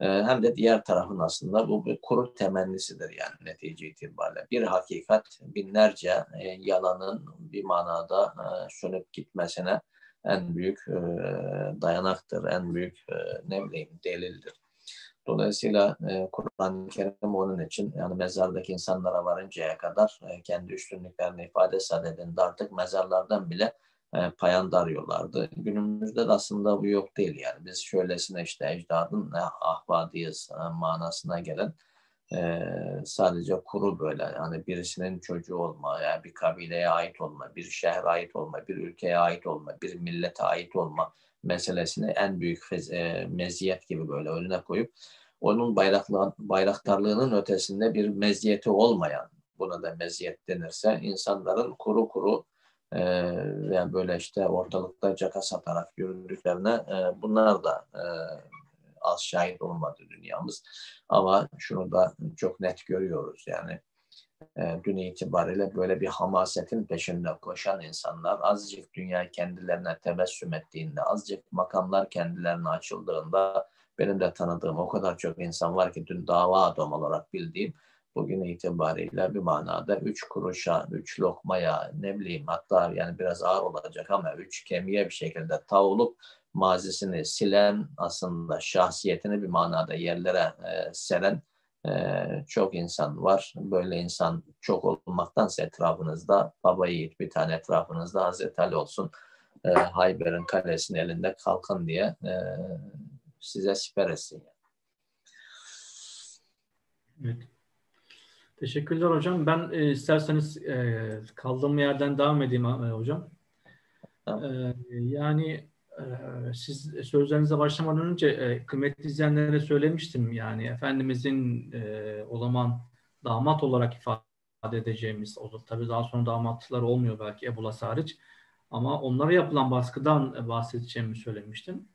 hem de diğer tarafın aslında bu bir kuru temennisidir yani netice itibariyle. Bir hakikat binlerce yalanın bir manada sönüp gitmesine en büyük dayanaktır, en büyük ne bileyim delildir. Dolayısıyla e, Kur'an-ı Kerim onun için yani mezardaki insanlara varıncaya kadar e, kendi üstünlüklerini ifade sadedinde artık mezarlardan bile e, payan darıyorlardı. Günümüzde de aslında bu yok değil yani. Biz şöylesine işte ecdadın e, ahvadıyız e, manasına gelen e, sadece kuru böyle yani birisinin çocuğu olma, yani bir kabileye ait olma, bir şehre ait olma, bir ülkeye ait olma, bir millete ait olma meselesini en büyük fez, e, meziyet gibi böyle önüne koyup onun bayraklı, bayraktarlığının ötesinde bir meziyeti olmayan buna da meziyet denirse insanların kuru kuru e, yani böyle işte ortalıkta caka satarak yürüdüklerine e, bunlar da e, az şahit olmadı dünyamız. Ama şunu da çok net görüyoruz yani e, dün itibariyle böyle bir hamasetin peşinde koşan insanlar azıcık dünya kendilerine tebessüm ettiğinde, azıcık makamlar kendilerine açıldığında benim de tanıdığım o kadar çok insan var ki dün dava adam olarak bildiğim bugün itibariyle bir manada üç kuruşa, üç lokmaya ne bileyim hatta yani biraz ağır olacak ama üç kemiğe bir şekilde tavulup mazisini silen aslında şahsiyetini bir manada yerlere e, seren e, çok insan var. Böyle insan çok olmaktansa etrafınızda baba yiğit bir tane etrafınızda Hazreti Ali olsun. E, Hayber'in kalesinin elinde kalkın diye e, size siper etsin. Evet. Teşekkürler hocam. Ben e, isterseniz e, kaldığım yerden devam edeyim e, hocam. E, yani e, siz sözlerinize başlamadan önce e, kıymetli izleyenlere söylemiştim. Yani Efendimizin e, olaman damat olarak ifade edeceğimiz, o da, tabii daha sonra damatlar olmuyor belki Ebu Las hariç. Ama onlara yapılan baskıdan bahsedeceğimi söylemiştim.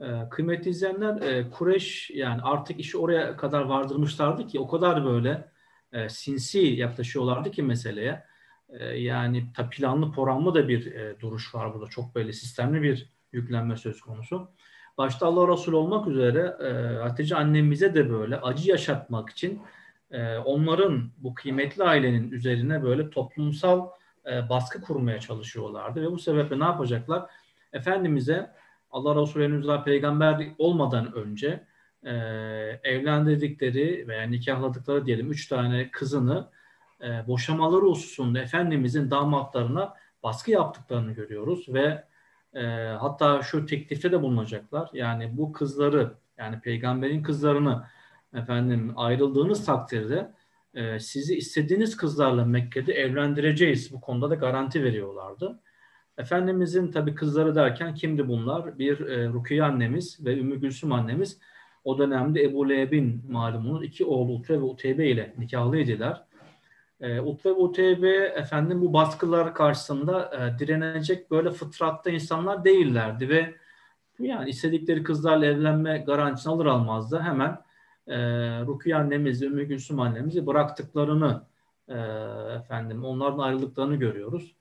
Ee, kıymetli izleyenler e, Kureş yani artık işi oraya kadar vardırmışlardı ki o kadar böyle e, sinsi yaklaşıyorlardı ki meseleye. E, yani ta planlı programlı da bir e, duruş var burada. Çok böyle sistemli bir yüklenme söz konusu. Başta Allah Resulü olmak üzere e, Hatice annemize de böyle acı yaşatmak için e, onların bu kıymetli ailenin üzerine böyle toplumsal e, baskı kurmaya çalışıyorlardı. Ve bu sebeple ne yapacaklar? Efendimiz'e Allah Resulü henüz daha peygamber olmadan önce e, evlendirdikleri veya nikahladıkları diyelim üç tane kızını e, boşamaları hususunda Efendimizin damatlarına baskı yaptıklarını görüyoruz ve e, hatta şu teklifte de bulunacaklar. Yani bu kızları yani peygamberin kızlarını efendim ayrıldığınız takdirde e, sizi istediğiniz kızlarla Mekke'de evlendireceğiz. Bu konuda da garanti veriyorlardı. Efendimizin tabi kızları derken kimdi bunlar? Bir e, Rukiye annemiz ve Ümmü Gülsüm annemiz o dönemde Ebu Leheb'in malumunun iki oğlu Utbe ve Uteybe ile nikahlıydılar. E, Utbe ve Uteybe efendim bu baskılar karşısında e, direnecek böyle fıtratta insanlar değillerdi ve yani istedikleri kızlarla evlenme garantisini alır almaz da hemen e, Rukiye annemiz, Ümmü Gülsüm annemizi bıraktıklarını e, efendim onlardan ayrıldıklarını görüyoruz.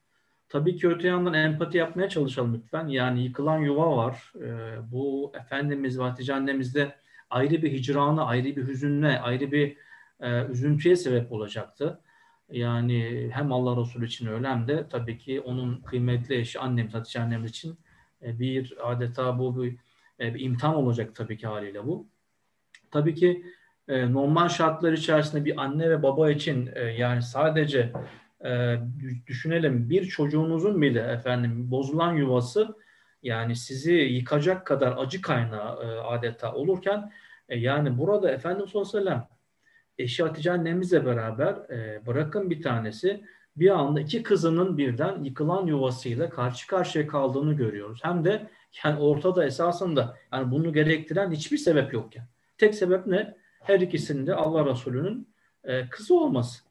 Tabii ki öte yandan empati yapmaya çalışalım lütfen. Yani yıkılan yuva var. E, bu Efendimiz ve Hatice annemizde ayrı bir hicrana, ayrı bir hüzünle, ayrı bir e, üzüntüye sebep olacaktı. Yani hem Allah Resulü için öyle hem de tabii ki onun kıymetli eşi annemiz, Hatice annemiz için e, bir adeta bu bir, e, bir imtihan olacak tabii ki haliyle bu. Tabii ki e, normal şartlar içerisinde bir anne ve baba için e, yani sadece e, düşünelim bir çocuğunuzun bile efendim bozulan yuvası yani sizi yıkacak kadar acı kaynağı e, adeta olurken e, yani burada Efendimiz sallallahu aleyhi ve eşi Hatice annemizle beraber e, bırakın bir tanesi bir anda iki kızının birden yıkılan yuvasıyla karşı karşıya kaldığını görüyoruz. Hem de yani ortada esasında yani bunu gerektiren hiçbir sebep yokken. Tek sebep ne? Her ikisinde Allah Resulü'nün e, kızı olması.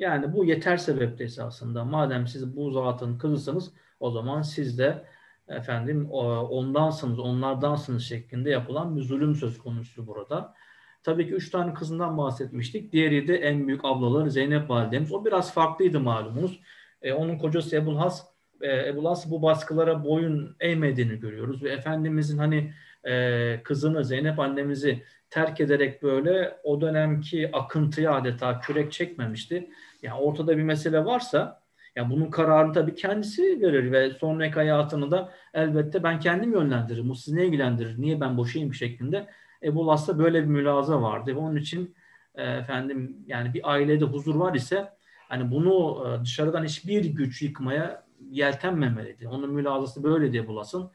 Yani bu yeter sebeple esasında. Madem siz bu zatın kızısınız o zaman siz de efendim ondansınız, onlardansınız şeklinde yapılan bir zulüm söz konusu burada. Tabii ki üç tane kızından bahsetmiştik. Diğeri de en büyük ablaları Zeynep validemiz. O biraz farklıydı malumunuz. E, onun kocası Ebu Has, e, Ebu Has bu baskılara boyun eğmediğini görüyoruz. Ve Efendimizin hani e, kızını Zeynep annemizi terk ederek böyle o dönemki akıntıya adeta kürek çekmemişti. Yani ortada bir mesele varsa ya bunun kararını tabii kendisi verir ve sonraki hayatını da elbette ben kendim yönlendiririm. Bu sizi ne ilgilendirir? Niye ben boşayayım şeklinde. Ebu Las'ta böyle bir mülaza vardı. Ve onun için e, efendim yani bir ailede huzur var ise hani bunu e, dışarıdan hiçbir güç yıkmaya yeltenmemeliydi. Onun mülazası böyle diye bulasın.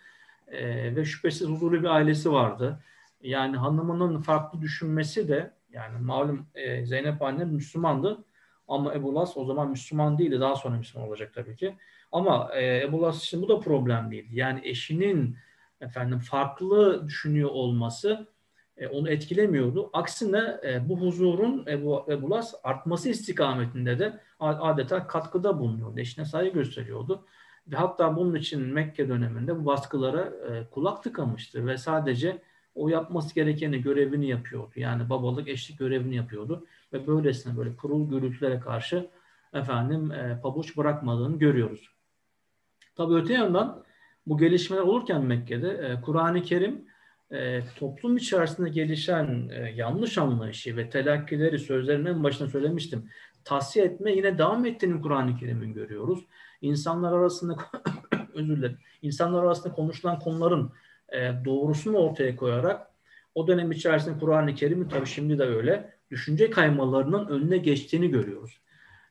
E, ve şüphesiz huzurlu bir ailesi vardı. Yani hanımının farklı düşünmesi de yani malum e, Zeynep anne Müslümandı ama Ebu Las o zaman Müslüman değildi. Daha sonra Müslüman olacak tabii ki. Ama e, Ebu Las için bu da problem değildi. Yani eşinin efendim farklı düşünüyor olması e, onu etkilemiyordu. Aksine e, bu huzurun Ebu, Ebu Las artması istikametinde de adeta katkıda bulunuyordu. Eşine saygı gösteriyordu. Ve hatta bunun için Mekke döneminde bu baskılara e, kulak tıkamıştı ve sadece o yapması gerekeni, görevini yapıyordu. Yani babalık, eşlik görevini yapıyordu. Ve böylesine böyle kurul gürültülere karşı efendim e, pabuç bırakmadığını görüyoruz. Tabi öte yandan bu gelişmeler olurken Mekke'de e, Kur'an-ı Kerim e, toplum içerisinde gelişen e, yanlış anlayışı ve telakkileri sözlerimin en başına söylemiştim. Tavsiye etme yine devam ettiğini Kur'an-ı Kerim'in görüyoruz. İnsanlar arasında *coughs* özür dilerim. İnsanlar arasında konuşulan konuların e, doğrusunu ortaya koyarak o dönem içerisinde Kur'an-ı Kerim'in tabii şimdi de öyle düşünce kaymalarının önüne geçtiğini görüyoruz.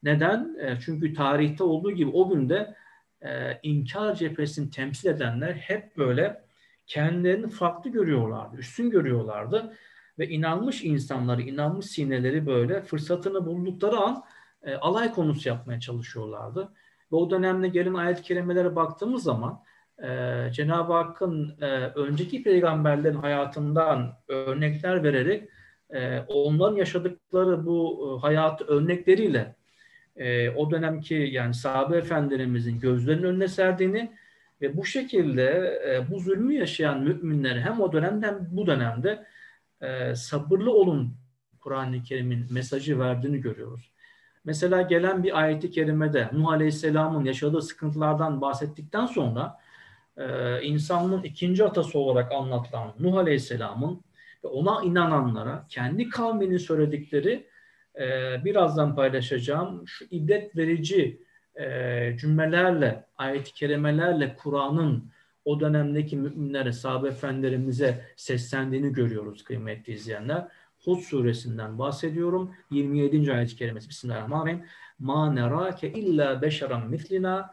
Neden? E, çünkü tarihte olduğu gibi o günde e, inkar cephesini temsil edenler hep böyle kendilerini farklı görüyorlardı, üstün görüyorlardı ve inanmış insanları, inanmış sineleri böyle fırsatını buldukları an e, alay konusu yapmaya çalışıyorlardı. Ve o dönemde gelen ayet-i kerimelere baktığımız zaman e, Cenab-ı Hakk'ın e, önceki peygamberlerin hayatından örnekler vererek e, onların yaşadıkları bu e, hayatı örnekleriyle e, o dönemki yani sahabe efendilerimizin gözlerinin önüne serdiğini ve bu şekilde e, bu zulmü yaşayan müminleri hem o dönemde hem bu dönemde e, sabırlı olun Kur'an-ı Kerim'in mesajı verdiğini görüyoruz. Mesela gelen bir ayeti kerimede Nuh Aleyhisselam'ın yaşadığı sıkıntılardan bahsettikten sonra e, insanlığın ikinci atası olarak anlatılan Nuh Aleyhisselam'ın ve ona inananlara kendi kavminin söyledikleri e, birazdan paylaşacağım şu ibret verici e, cümlelerle, ayet-i kerimelerle Kur'an'ın o dönemdeki müminlere, sahabe efendilerimize seslendiğini görüyoruz kıymetli izleyenler. Hud suresinden bahsediyorum. 27. ayet-i kerimesi. Bismillahirrahmanirrahim. Ma nerake illa beşeran mislina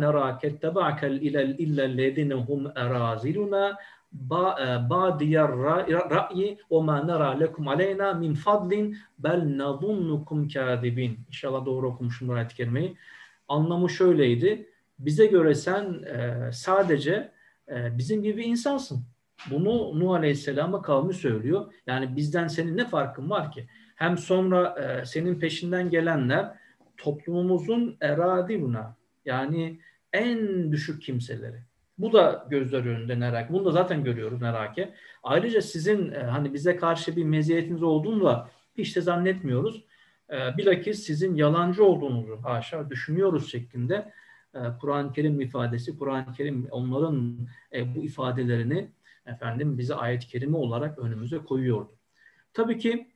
nerake teba'ke illa ellezine hum eraziluna badiyar ra'yi ve ma nara lekum aleyna min fadlin bel nazunnukum kâzibin. İnşallah doğru okumuşum ayet-i. Anlamı şöyleydi. Bize göre sen e, sadece e, bizim gibi insansın. Bunu Nuh Aleyhisselam'a kavmi söylüyor. Yani bizden senin ne farkın var ki? Hem sonra e, senin peşinden gelenler toplumumuzun eradibuna yani en düşük kimseleri. Bu da gözler önünde Nerake. Bunu da zaten görüyoruz Nerake. Ayrıca sizin e, hani bize karşı bir meziyetiniz olduğunu da hiç de zannetmiyoruz. E, bilakis sizin yalancı olduğunuzu haşa düşünüyoruz şeklinde e, Kur'an-ı Kerim ifadesi, Kur'an-ı Kerim onların bu ifadelerini efendim bize ayet-i kerime olarak önümüze koyuyordu. Tabii ki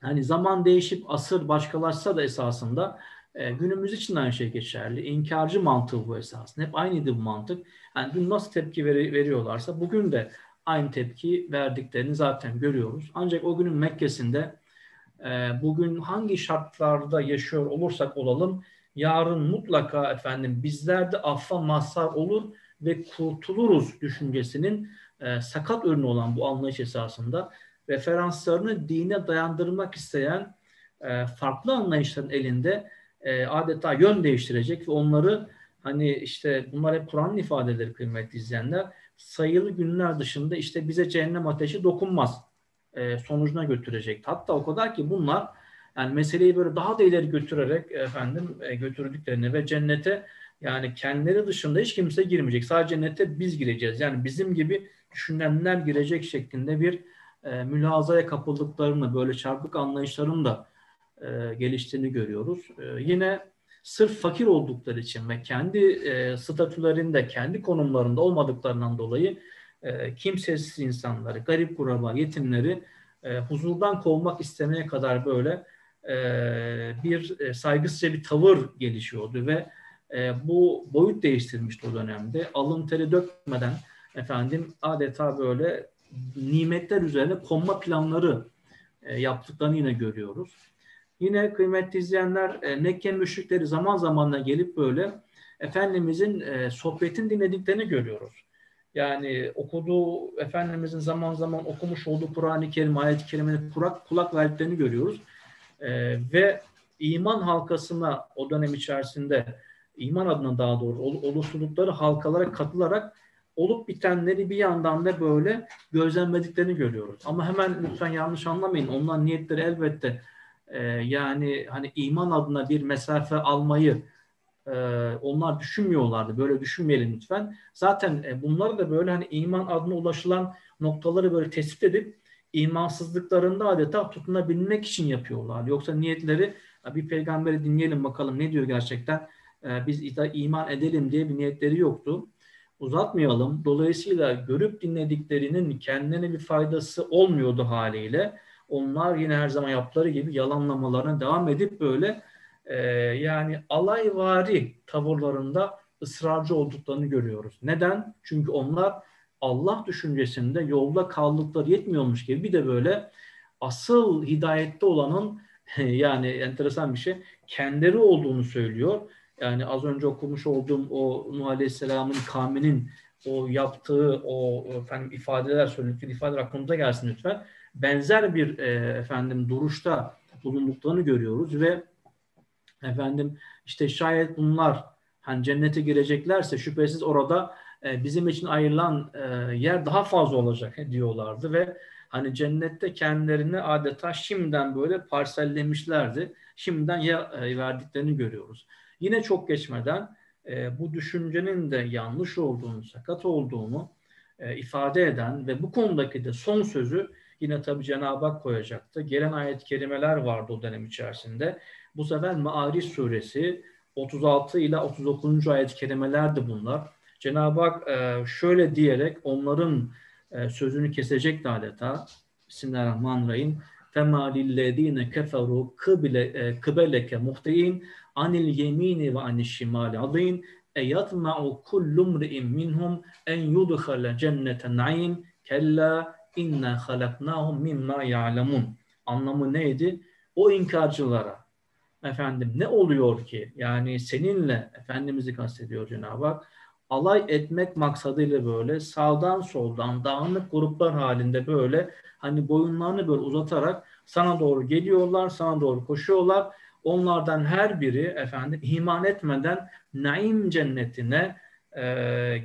hani zaman değişip asır başkalaşsa da esasında e, günümüz için de aynı şey geçerli. İnkarcı mantığı bu esasında. Hep aynıydı bu mantık. Yani dün nasıl tepki veri, veriyorlarsa bugün de aynı tepki verdiklerini zaten görüyoruz. Ancak o günün Mekke'sinde e, bugün hangi şartlarda yaşıyor olursak olalım yarın mutlaka efendim bizler de affa mazhar olur ve kurtuluruz düşüncesinin e, sakat ürünü olan bu anlayış esasında referanslarını dine dayandırmak isteyen e, farklı anlayışların elinde e, adeta yön değiştirecek ve onları hani işte bunlar hep Kur'an'ın ifadeleri kıymetli izleyenler sayılı günler dışında işte bize cehennem ateşi dokunmaz e, sonucuna götürecek. Hatta o kadar ki bunlar yani meseleyi böyle daha da ileri götürerek efendim e, götürdüklerini ve cennete yani kendileri dışında hiç kimse girmeyecek. Sadece cennete biz gireceğiz. Yani bizim gibi düşünenler girecek şeklinde bir e, mülazaya kapıldıklarını, böyle çarpık anlayışların da e, geliştiğini görüyoruz. E, yine sırf fakir oldukları için ve kendi e, statülerinde, kendi konumlarında olmadıklarından dolayı e, kimsesiz insanları, garip kuraba, yetimleri e, huzurdan kovmak istemeye kadar böyle e, bir e, saygısızca bir tavır gelişiyordu ve e, bu boyut değiştirmişti o dönemde. Alın teri dökmeden efendim adeta böyle nimetler üzerine konma planları e, yaptıklarını yine görüyoruz. Yine kıymetli izleyenler e, Mekke müşrikleri zaman zaman gelip böyle Efendimizin e, sohbetin dinlediklerini görüyoruz. Yani okuduğu, Efendimizin zaman zaman okumuş olduğu Kur'an-ı Kerim, ayet-i kerimene kulak, kulak verdiklerini görüyoruz. E, ve iman halkasına o dönem içerisinde, iman adına daha doğru, oluşturdukları halkalara katılarak olup bitenleri bir yandan da böyle gözlemlediklerini görüyoruz. Ama hemen lütfen yanlış anlamayın. Onlar niyetleri elbette e, yani hani iman adına bir mesafe almayı e, onlar düşünmüyorlardı. Böyle düşünmeyelim lütfen. Zaten e, bunları da böyle hani iman adına ulaşılan noktaları böyle tespit edip imansızlıklarında adeta tutunabilmek için yapıyorlar. Yoksa niyetleri bir peygamberi dinleyelim bakalım ne diyor gerçekten e, biz iman edelim diye bir niyetleri yoktu. Uzatmayalım. Dolayısıyla görüp dinlediklerinin kendine bir faydası olmuyordu haliyle. Onlar yine her zaman yaptıkları gibi yalanlamalarına devam edip böyle e, yani alayvari tavırlarında ısrarcı olduklarını görüyoruz. Neden? Çünkü onlar Allah düşüncesinde yolda kaldıkları yetmiyormuş gibi bir de böyle asıl hidayette olanın *laughs* yani enteresan bir şey kendileri olduğunu söylüyor. Yani az önce okumuş olduğum o Nuh Aleyhisselam'ın kavminin o yaptığı o efendim ifadeler söyledikleri ifadeler aklımıza gelsin lütfen. Benzer bir e, efendim duruşta bulunduklarını görüyoruz ve efendim işte şayet bunlar hani cennete gireceklerse şüphesiz orada e, bizim için ayrılan e, yer daha fazla olacak diyorlardı ve hani cennette kendilerini adeta şimdiden böyle parsellemişlerdi. Şimdiden yer e, verdiklerini görüyoruz. Yine çok geçmeden e, bu düşüncenin de yanlış olduğunu, sakat olduğunu e, ifade eden ve bu konudaki de son sözü yine tabi Cenab-ı Hak koyacaktı. Gelen ayet-i kerimeler vardı o dönem içerisinde. Bu sefer Maariş suresi 36 ile 39. ayet-i kerimelerdi bunlar. Cenab-ı Hak e, şöyle diyerek onların e, sözünü kesecekti adeta. Bismillahirrahmanirrahim. فَمَا لِلَّذ۪ينَ كَفَرُوا قِبَلَكَ مُحْتَئِينَ anil yemini ve anil şimali adîn e yatma'u kullu mri'in minhum en yudkhala cenneten na'im kella inna halaknahum mimma ya'lemun. Anlamı neydi? O inkarcılara efendim ne oluyor ki? Yani seninle Efendimiz'i kastediyor Cenab-ı Hak. Alay etmek maksadıyla böyle sağdan soldan dağınık gruplar halinde böyle hani boyunlarını böyle uzatarak sana doğru geliyorlar, sana doğru koşuyorlar Onlardan her biri efendim iman etmeden naim cennetine e,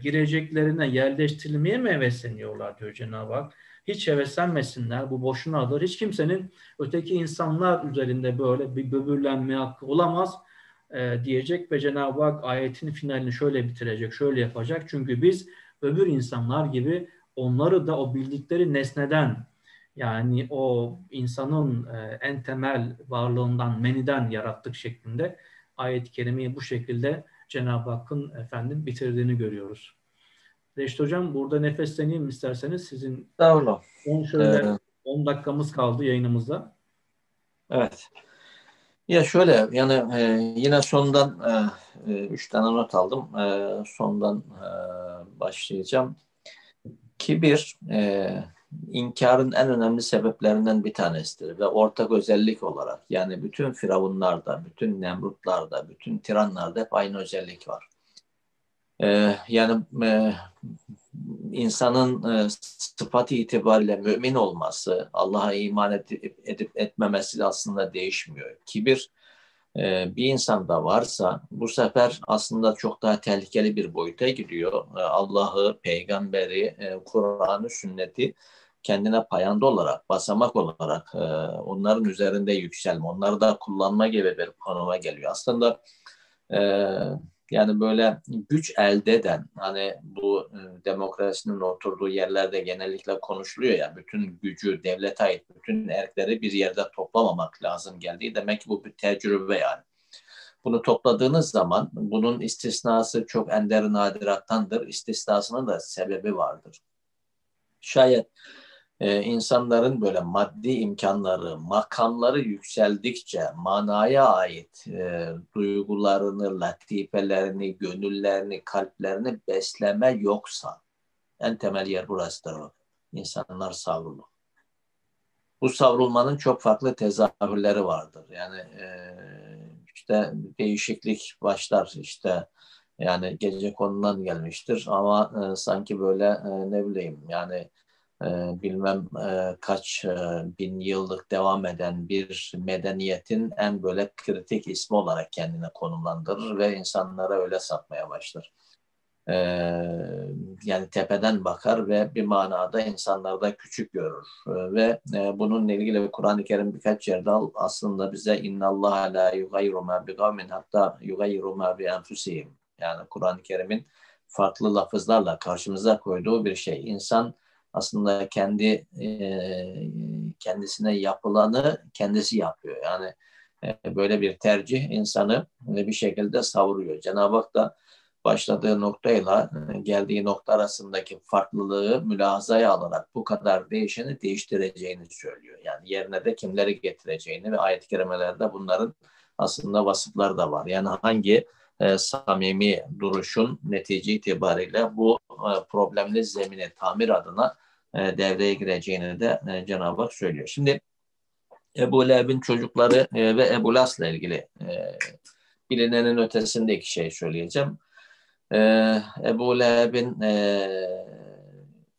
gireceklerine yerleştirilmeye mi hevesleniyorlar diyor Cenab-ı Hak. Hiç heveslenmesinler. Bu boşunadır. Hiç kimsenin öteki insanlar üzerinde böyle bir böbürlenme hakkı olamaz e, diyecek ve Cenab-ı Hak ayetin finalini şöyle bitirecek, şöyle yapacak. Çünkü biz öbür insanlar gibi onları da o bildikleri nesneden yani o insanın e, en temel varlığından, meniden yarattık şeklinde ayet-i kerimeyi bu şekilde Cenab-ı Hakk'ın efendim bitirdiğini görüyoruz. Reşit Hocam burada nefesleneyim isterseniz sizin Estağfurullah. 10 şöyle ee, 10 dakikamız kaldı yayınımızda. Evet. Ya şöyle yani e, yine sondan e, e, üç tane not aldım. E, sondan e, başlayacağım. Kibir e, inkarın en önemli sebeplerinden bir tanesidir ve ortak özellik olarak yani bütün firavunlarda, bütün nemrutlarda, bütün tiranlarda hep aynı özellik var. Ee, yani e, insanın e, sıfat itibariyle mümin olması, Allah'a iman edip, edip etmemesi aslında değişmiyor. Kibir e, bir insanda varsa bu sefer aslında çok daha tehlikeli bir boyuta gidiyor. E, Allah'ı, peygamberi, e, Kur'an'ı, sünneti kendine payanda olarak, basamak olarak e, onların üzerinde yükselme, onları da kullanma gibi bir konuma geliyor. Aslında e, yani böyle güç elde eden, hani bu e, demokrasinin oturduğu yerlerde genellikle konuşuluyor ya, bütün gücü devlete ait bütün erkleri bir yerde toplamamak lazım geldiği demek ki bu bir tecrübe yani. Bunu topladığınız zaman bunun istisnası çok ender nadirattandır. İstisnasının da sebebi vardır. şayet e, insanların böyle maddi imkanları, makamları yükseldikçe manaya ait e, duygularını, latifelerini, gönüllerini, kalplerini besleme yoksa en temel yer burasıdır o. İnsanlar savrulur. Bu savrulmanın çok farklı tezahürleri vardır. Yani e, işte değişiklik başlar işte yani gece konudan gelmiştir ama e, sanki böyle e, ne bileyim yani bilmem e, kaç e, bin yıllık devam eden bir medeniyetin en böyle kritik ismi olarak kendine konumlandırır ve insanlara öyle satmaya başlar. E, yani tepeden bakar ve bir manada insanlarda küçük görür e, ve e, bununla ilgili Kur'an-ı Kerim birkaç yerde aslında bize innallaha la yugayru ma bi hatta yugayru ma bi yani Kur'an-ı Kerim'in farklı lafızlarla karşımıza koyduğu bir şey. İnsan aslında kendi e, kendisine yapılanı kendisi yapıyor. Yani e, böyle bir tercih insanı bir şekilde savuruyor. Cenab-ı Hak da başladığı noktayla e, geldiği nokta arasındaki farklılığı mülazaya alarak bu kadar değişeni değiştireceğini söylüyor. Yani yerine de kimleri getireceğini ve ayet-i kerimelerde bunların aslında vasıfları da var. Yani hangi e, samimi duruşun netice itibariyle bu e, problemli zemine tamir adına e, devreye gireceğini de e, Cenab-ı Hak söylüyor. Şimdi Ebu Leheb'in çocukları e, ve Ebu Las'la ilgili e, bilinenin ötesinde iki şey söyleyeceğim. E, Ebu Leheb'in e,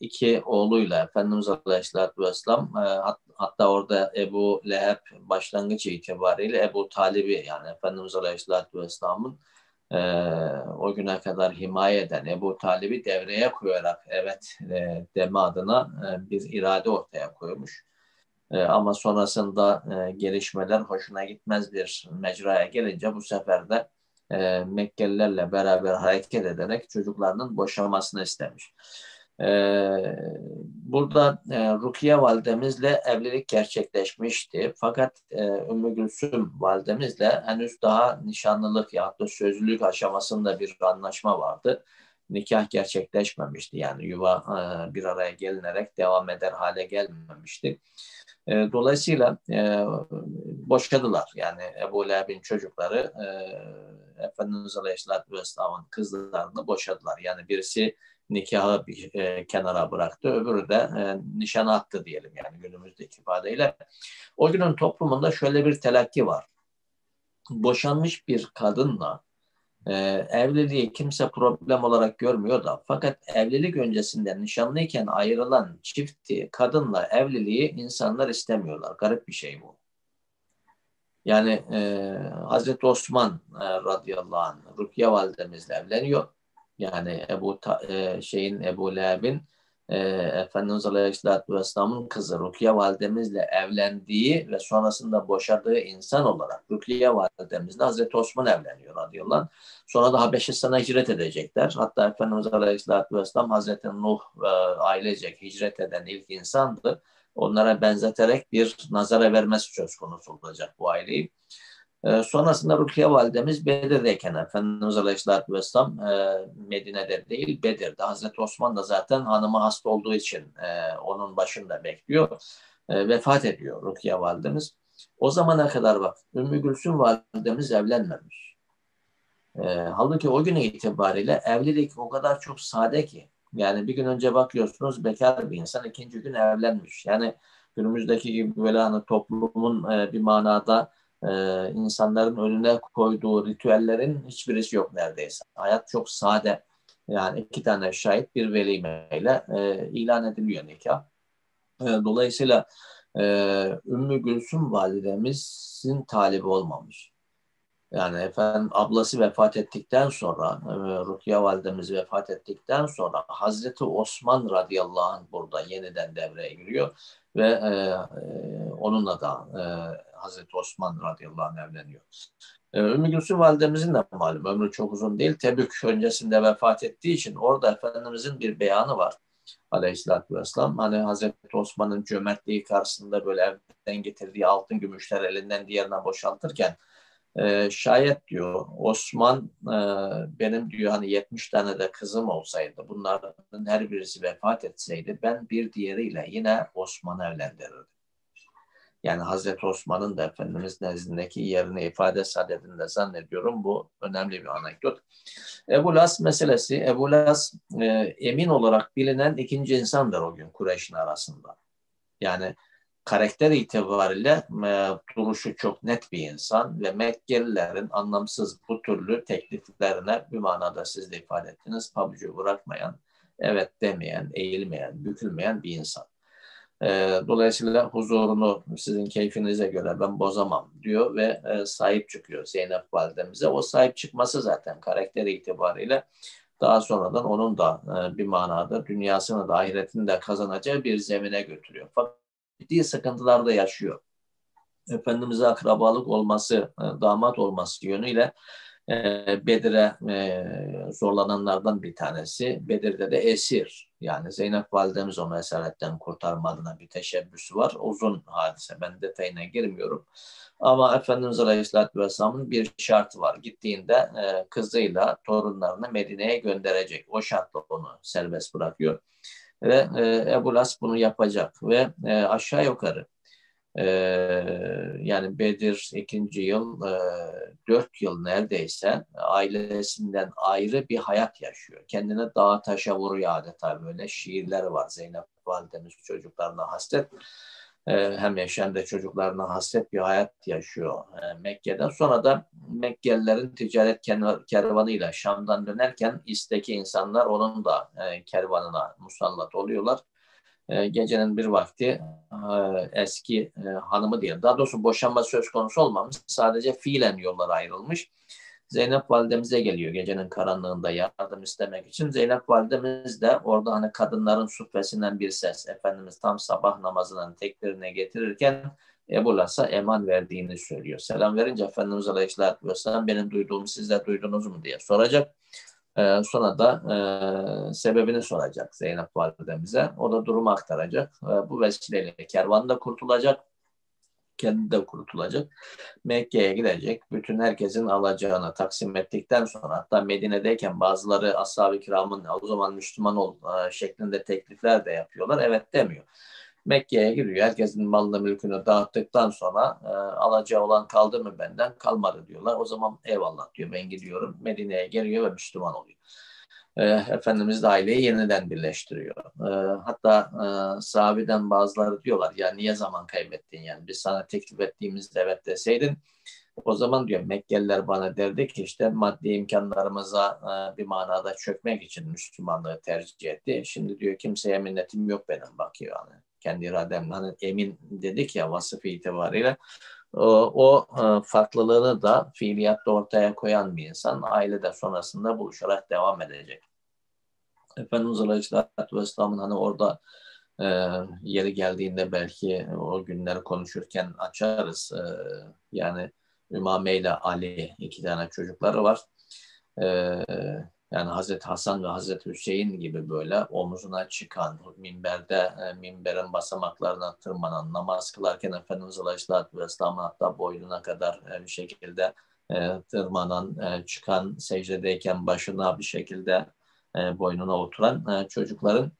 iki oğluyla Efendimiz Aleyhisselatü Vesselam e, hat, hatta orada Ebu Leheb başlangıç itibariyle Ebu Talib'i yani Efendimiz Aleyhisselatü Vesselam'ın e, o güne kadar himaye eden Ebu Talib'i devreye koyarak evet e, deme adına e, bir irade ortaya koymuş. E, ama sonrasında e, gelişmeler hoşuna gitmez bir mecraya gelince bu sefer de e, Mekkelilerle beraber hareket ederek çocuklarının boşamasını istemiş. Ee, burada e, Rukiye validemizle evlilik gerçekleşmişti. Fakat e, Ümmü Gülsüm validemizle henüz daha nişanlılık ya da sözlülük aşamasında bir anlaşma vardı. Nikah gerçekleşmemişti. Yani yuva e, bir araya gelinerek devam eder hale gelmemişti. E, dolayısıyla e, boşadılar. Yani Ebu Leheb'in çocukları e, Efendimiz Aleyhisselatü Vesselam'ın kızlarını boşadılar. Yani birisi nikahı bir e, kenara bıraktı. Öbürü de e, nişan attı diyelim yani günümüzdeki ifadeyle. O günün toplumunda şöyle bir telakki var. Boşanmış bir kadınla e, evliliği kimse problem olarak görmüyor da fakat evlilik öncesinde nişanlıyken ayrılan çifti kadınla evliliği insanlar istemiyorlar. Garip bir şey bu. Yani e, Hazreti Osman e, radıyallahu anh Rukiye validemizle evleniyor yani Ebu e, şeyin Ebu Leheb'in e, Efendimiz Aleyhisselatü Vesselam'ın kızı Rukiye validemizle evlendiği ve sonrasında boşadığı insan olarak Rukiye validemizle Hazreti Osman evleniyor radıyallahu anh. Sonra da Habeşistan'a hicret edecekler. Hatta Efendimiz Aleyhisselatü Vesselam Hazreti Nuh e, ailecek hicret eden ilk insandı. Onlara benzeterek bir nazara vermesi söz konusu olacak bu aileyi. E, sonrasında Rukiye validemiz Bedir'deyken Efendimiz Aleyhisselatü Vesselam e, Medine'de değil Bedir'de. Hazreti Osman da zaten hanımı hasta olduğu için e, onun başında bekliyor. E, vefat ediyor Rukiye validemiz. O zamana kadar bak Ümmü Gülsüm validemiz evlenmemiş. E, halbuki o güne itibariyle evlilik o kadar çok sade ki. Yani bir gün önce bakıyorsunuz bekar bir insan ikinci gün evlenmiş. Yani günümüzdeki gibi böyle hani toplumun e, bir manada e, insanların önüne koyduğu ritüellerin hiçbirisi yok neredeyse. Hayat çok sade. Yani iki tane şahit bir velimeyle e, ilan ediliyor nikah. E, dolayısıyla e, Ümmü Gülsüm validemizin talibi olmamış. Yani efendim ablası vefat ettikten sonra, e, Rukiye validemiz vefat ettikten sonra Hazreti Osman radıyallahu anh burada yeniden devreye giriyor ve e, e, onunla da e, Hazreti Osman radıyallahu anh evleniyor. E, Ümmü Gülsüm validemizin de malum ömrü çok uzun değil. Tebük öncesinde vefat ettiği için orada Efendimizin bir beyanı var aleyhissalatü vesselam. Hani Hazreti Osman'ın cömertliği karşısında böyle evden getirdiği altın gümüşler elinden diğerine boşaltırken E, şayet diyor Osman e, benim diyor hani 70 tane de kızım olsaydı bunların her birisi vefat etseydi ben bir diğeriyle yine Osman'ı evlendirirdim. Yani Hazreti Osman'ın da Efendimiz nezdindeki yerini ifade sadedinde zannediyorum bu önemli bir anekdot. Ebu Las meselesi, Ebu Las e, emin olarak bilinen ikinci insandır o gün Kureyş'in arasında. Yani karakter itibariyle e, duruşu çok net bir insan ve Mekkelilerin anlamsız bu türlü tekliflerine bir manada siz de ifade ettiniz, pabucu bırakmayan, evet demeyen, eğilmeyen, bükülmeyen bir insan. E, dolayısıyla huzurunu sizin keyfinize göre ben bozamam diyor ve e, sahip çıkıyor Zeynep validemize. O sahip çıkması zaten karakter itibariyle daha sonradan onun da e, bir manada dünyasını da ahiretini de kazanacağı bir zemine götürüyor. Fakat ciddi sıkıntılar da yaşıyor. Efendimiz'e akrabalık olması, e, damat olması yönüyle e, Bedir'e e, zorlananlardan bir tanesi. Bedir'de de esir. Yani Zeynep validemiz onu esaretten kurtarma adına bir teşebbüsü var. Uzun hadise. Ben detayına girmiyorum. Ama Efendimiz Aleyhisselatü Vesselam'ın bir şartı var. Gittiğinde e, kızıyla torunlarını Medine'ye gönderecek. O şartla onu serbest bırakıyor. Ve e, Ebu Las bunu yapacak. Ve aşağı yukarı e, yani Bedir ikinci yıl e, dört yıl neredeyse ailesinden ayrı bir hayat yaşıyor. Kendine dağa taşa vuruyor adeta böyle şiirleri var. Zeynep validemiz çocuklarına hasret e, hem yaşayan da çocuklarına hasret bir hayat yaşıyor e, Mekke'de. Sonra da Mekkelilerin ticaret kervanıyla Şam'dan dönerken isteki insanlar onun da kervanına musallat oluyorlar. E, gecenin bir vakti e, eski e, hanımı diyelim. Daha doğrusu boşanma söz konusu olmamış. Sadece fiilen yollar ayrılmış. Zeynep validemize geliyor gecenin karanlığında yardım istemek için. Zeynep validemiz de orada hani kadınların suffesinden bir ses. Efendimiz tam sabah namazının tekbirine getirirken Ebu Las'a eman verdiğini söylüyor. Selam verince Efendimiz Aleyhisselatü Vesselam benim duyduğumu siz de duydunuz mu diye soracak. Ee, sonra da e, sebebini soracak Zeynep validemize. O da durumu aktaracak. E, bu vesileyle kervan da kurtulacak. Kendi de kurtulacak. Mekke'ye gidecek. Bütün herkesin alacağını taksim ettikten sonra hatta Medine'deyken bazıları ashab-ı kiramın o zaman Müslüman ol e, şeklinde teklifler de yapıyorlar. Evet demiyor. Mekke'ye giriyor. Herkesin malını mülkünü dağıttıktan sonra e, alacağı olan kaldı mı benden? Kalmadı diyorlar. O zaman eyvallah diyor ben gidiyorum. Medine'ye geliyor ve Müslüman oluyor. E, Efendimiz de aileyi yeniden birleştiriyor. E, hatta e, sahabeden bazıları diyorlar ya niye zaman kaybettin yani biz sana teklif ettiğimizde evet deseydin o zaman diyor Mekkeliler bana derdi ki işte maddi imkanlarımıza e, bir manada çökmek için Müslümanlığı tercih etti. Şimdi diyor kimseye minnetim yok benim bakıyor yani kendi irademle hani emin dedik ya vasıf itibariyle o, o e, farklılığını da fiiliyatta ortaya koyan bir insan ailede sonrasında buluşarak devam edecek. Efendimiz Aleyhisselatü Vesselam'ın hani orada e, yeri geldiğinde belki o günleri konuşurken açarız. E, yani Ümame ile Ali iki tane çocukları var. E, yani Hazreti Hasan ve Hazreti Hüseyin gibi böyle omuzuna çıkan, minberde, e, minberin basamaklarına tırmanan, namaz kılarken Efendimiz Aleyhisselatü Vesselam'ın hatta boynuna kadar e, bir şekilde e, tırmanan, çıkan, secdedeyken başına bir şekilde boynuna oturan çocukların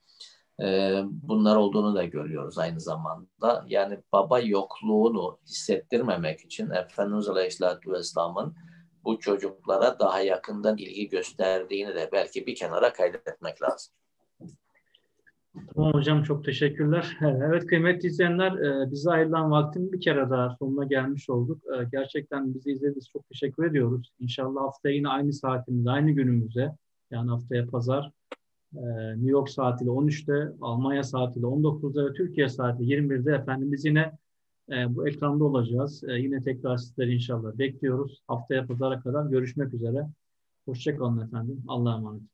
bunlar olduğunu da görüyoruz aynı zamanda. Yani baba yokluğunu hissettirmemek için Efendimiz Aleyhisselatü Vesselam'ın bu çocuklara daha yakından ilgi gösterdiğini de belki bir kenara kaydetmek lazım. Tamam hocam çok teşekkürler. Evet kıymetli izleyenler e, bize ayrılan vaktin bir kere daha sonuna gelmiş olduk. E, gerçekten bizi izlediğiniz çok teşekkür ediyoruz. İnşallah haftaya yine aynı saatimiz, aynı günümüze yani haftaya pazar e, New York saatiyle 13'te, Almanya saatiyle 19'da ve Türkiye saatiyle 21'de efendim biz yine e, bu ekranda olacağız. E, yine tekrar sizleri inşallah bekliyoruz. Haftaya pazara kadar görüşmek üzere. Hoşçakalın efendim. Allah'a emanet.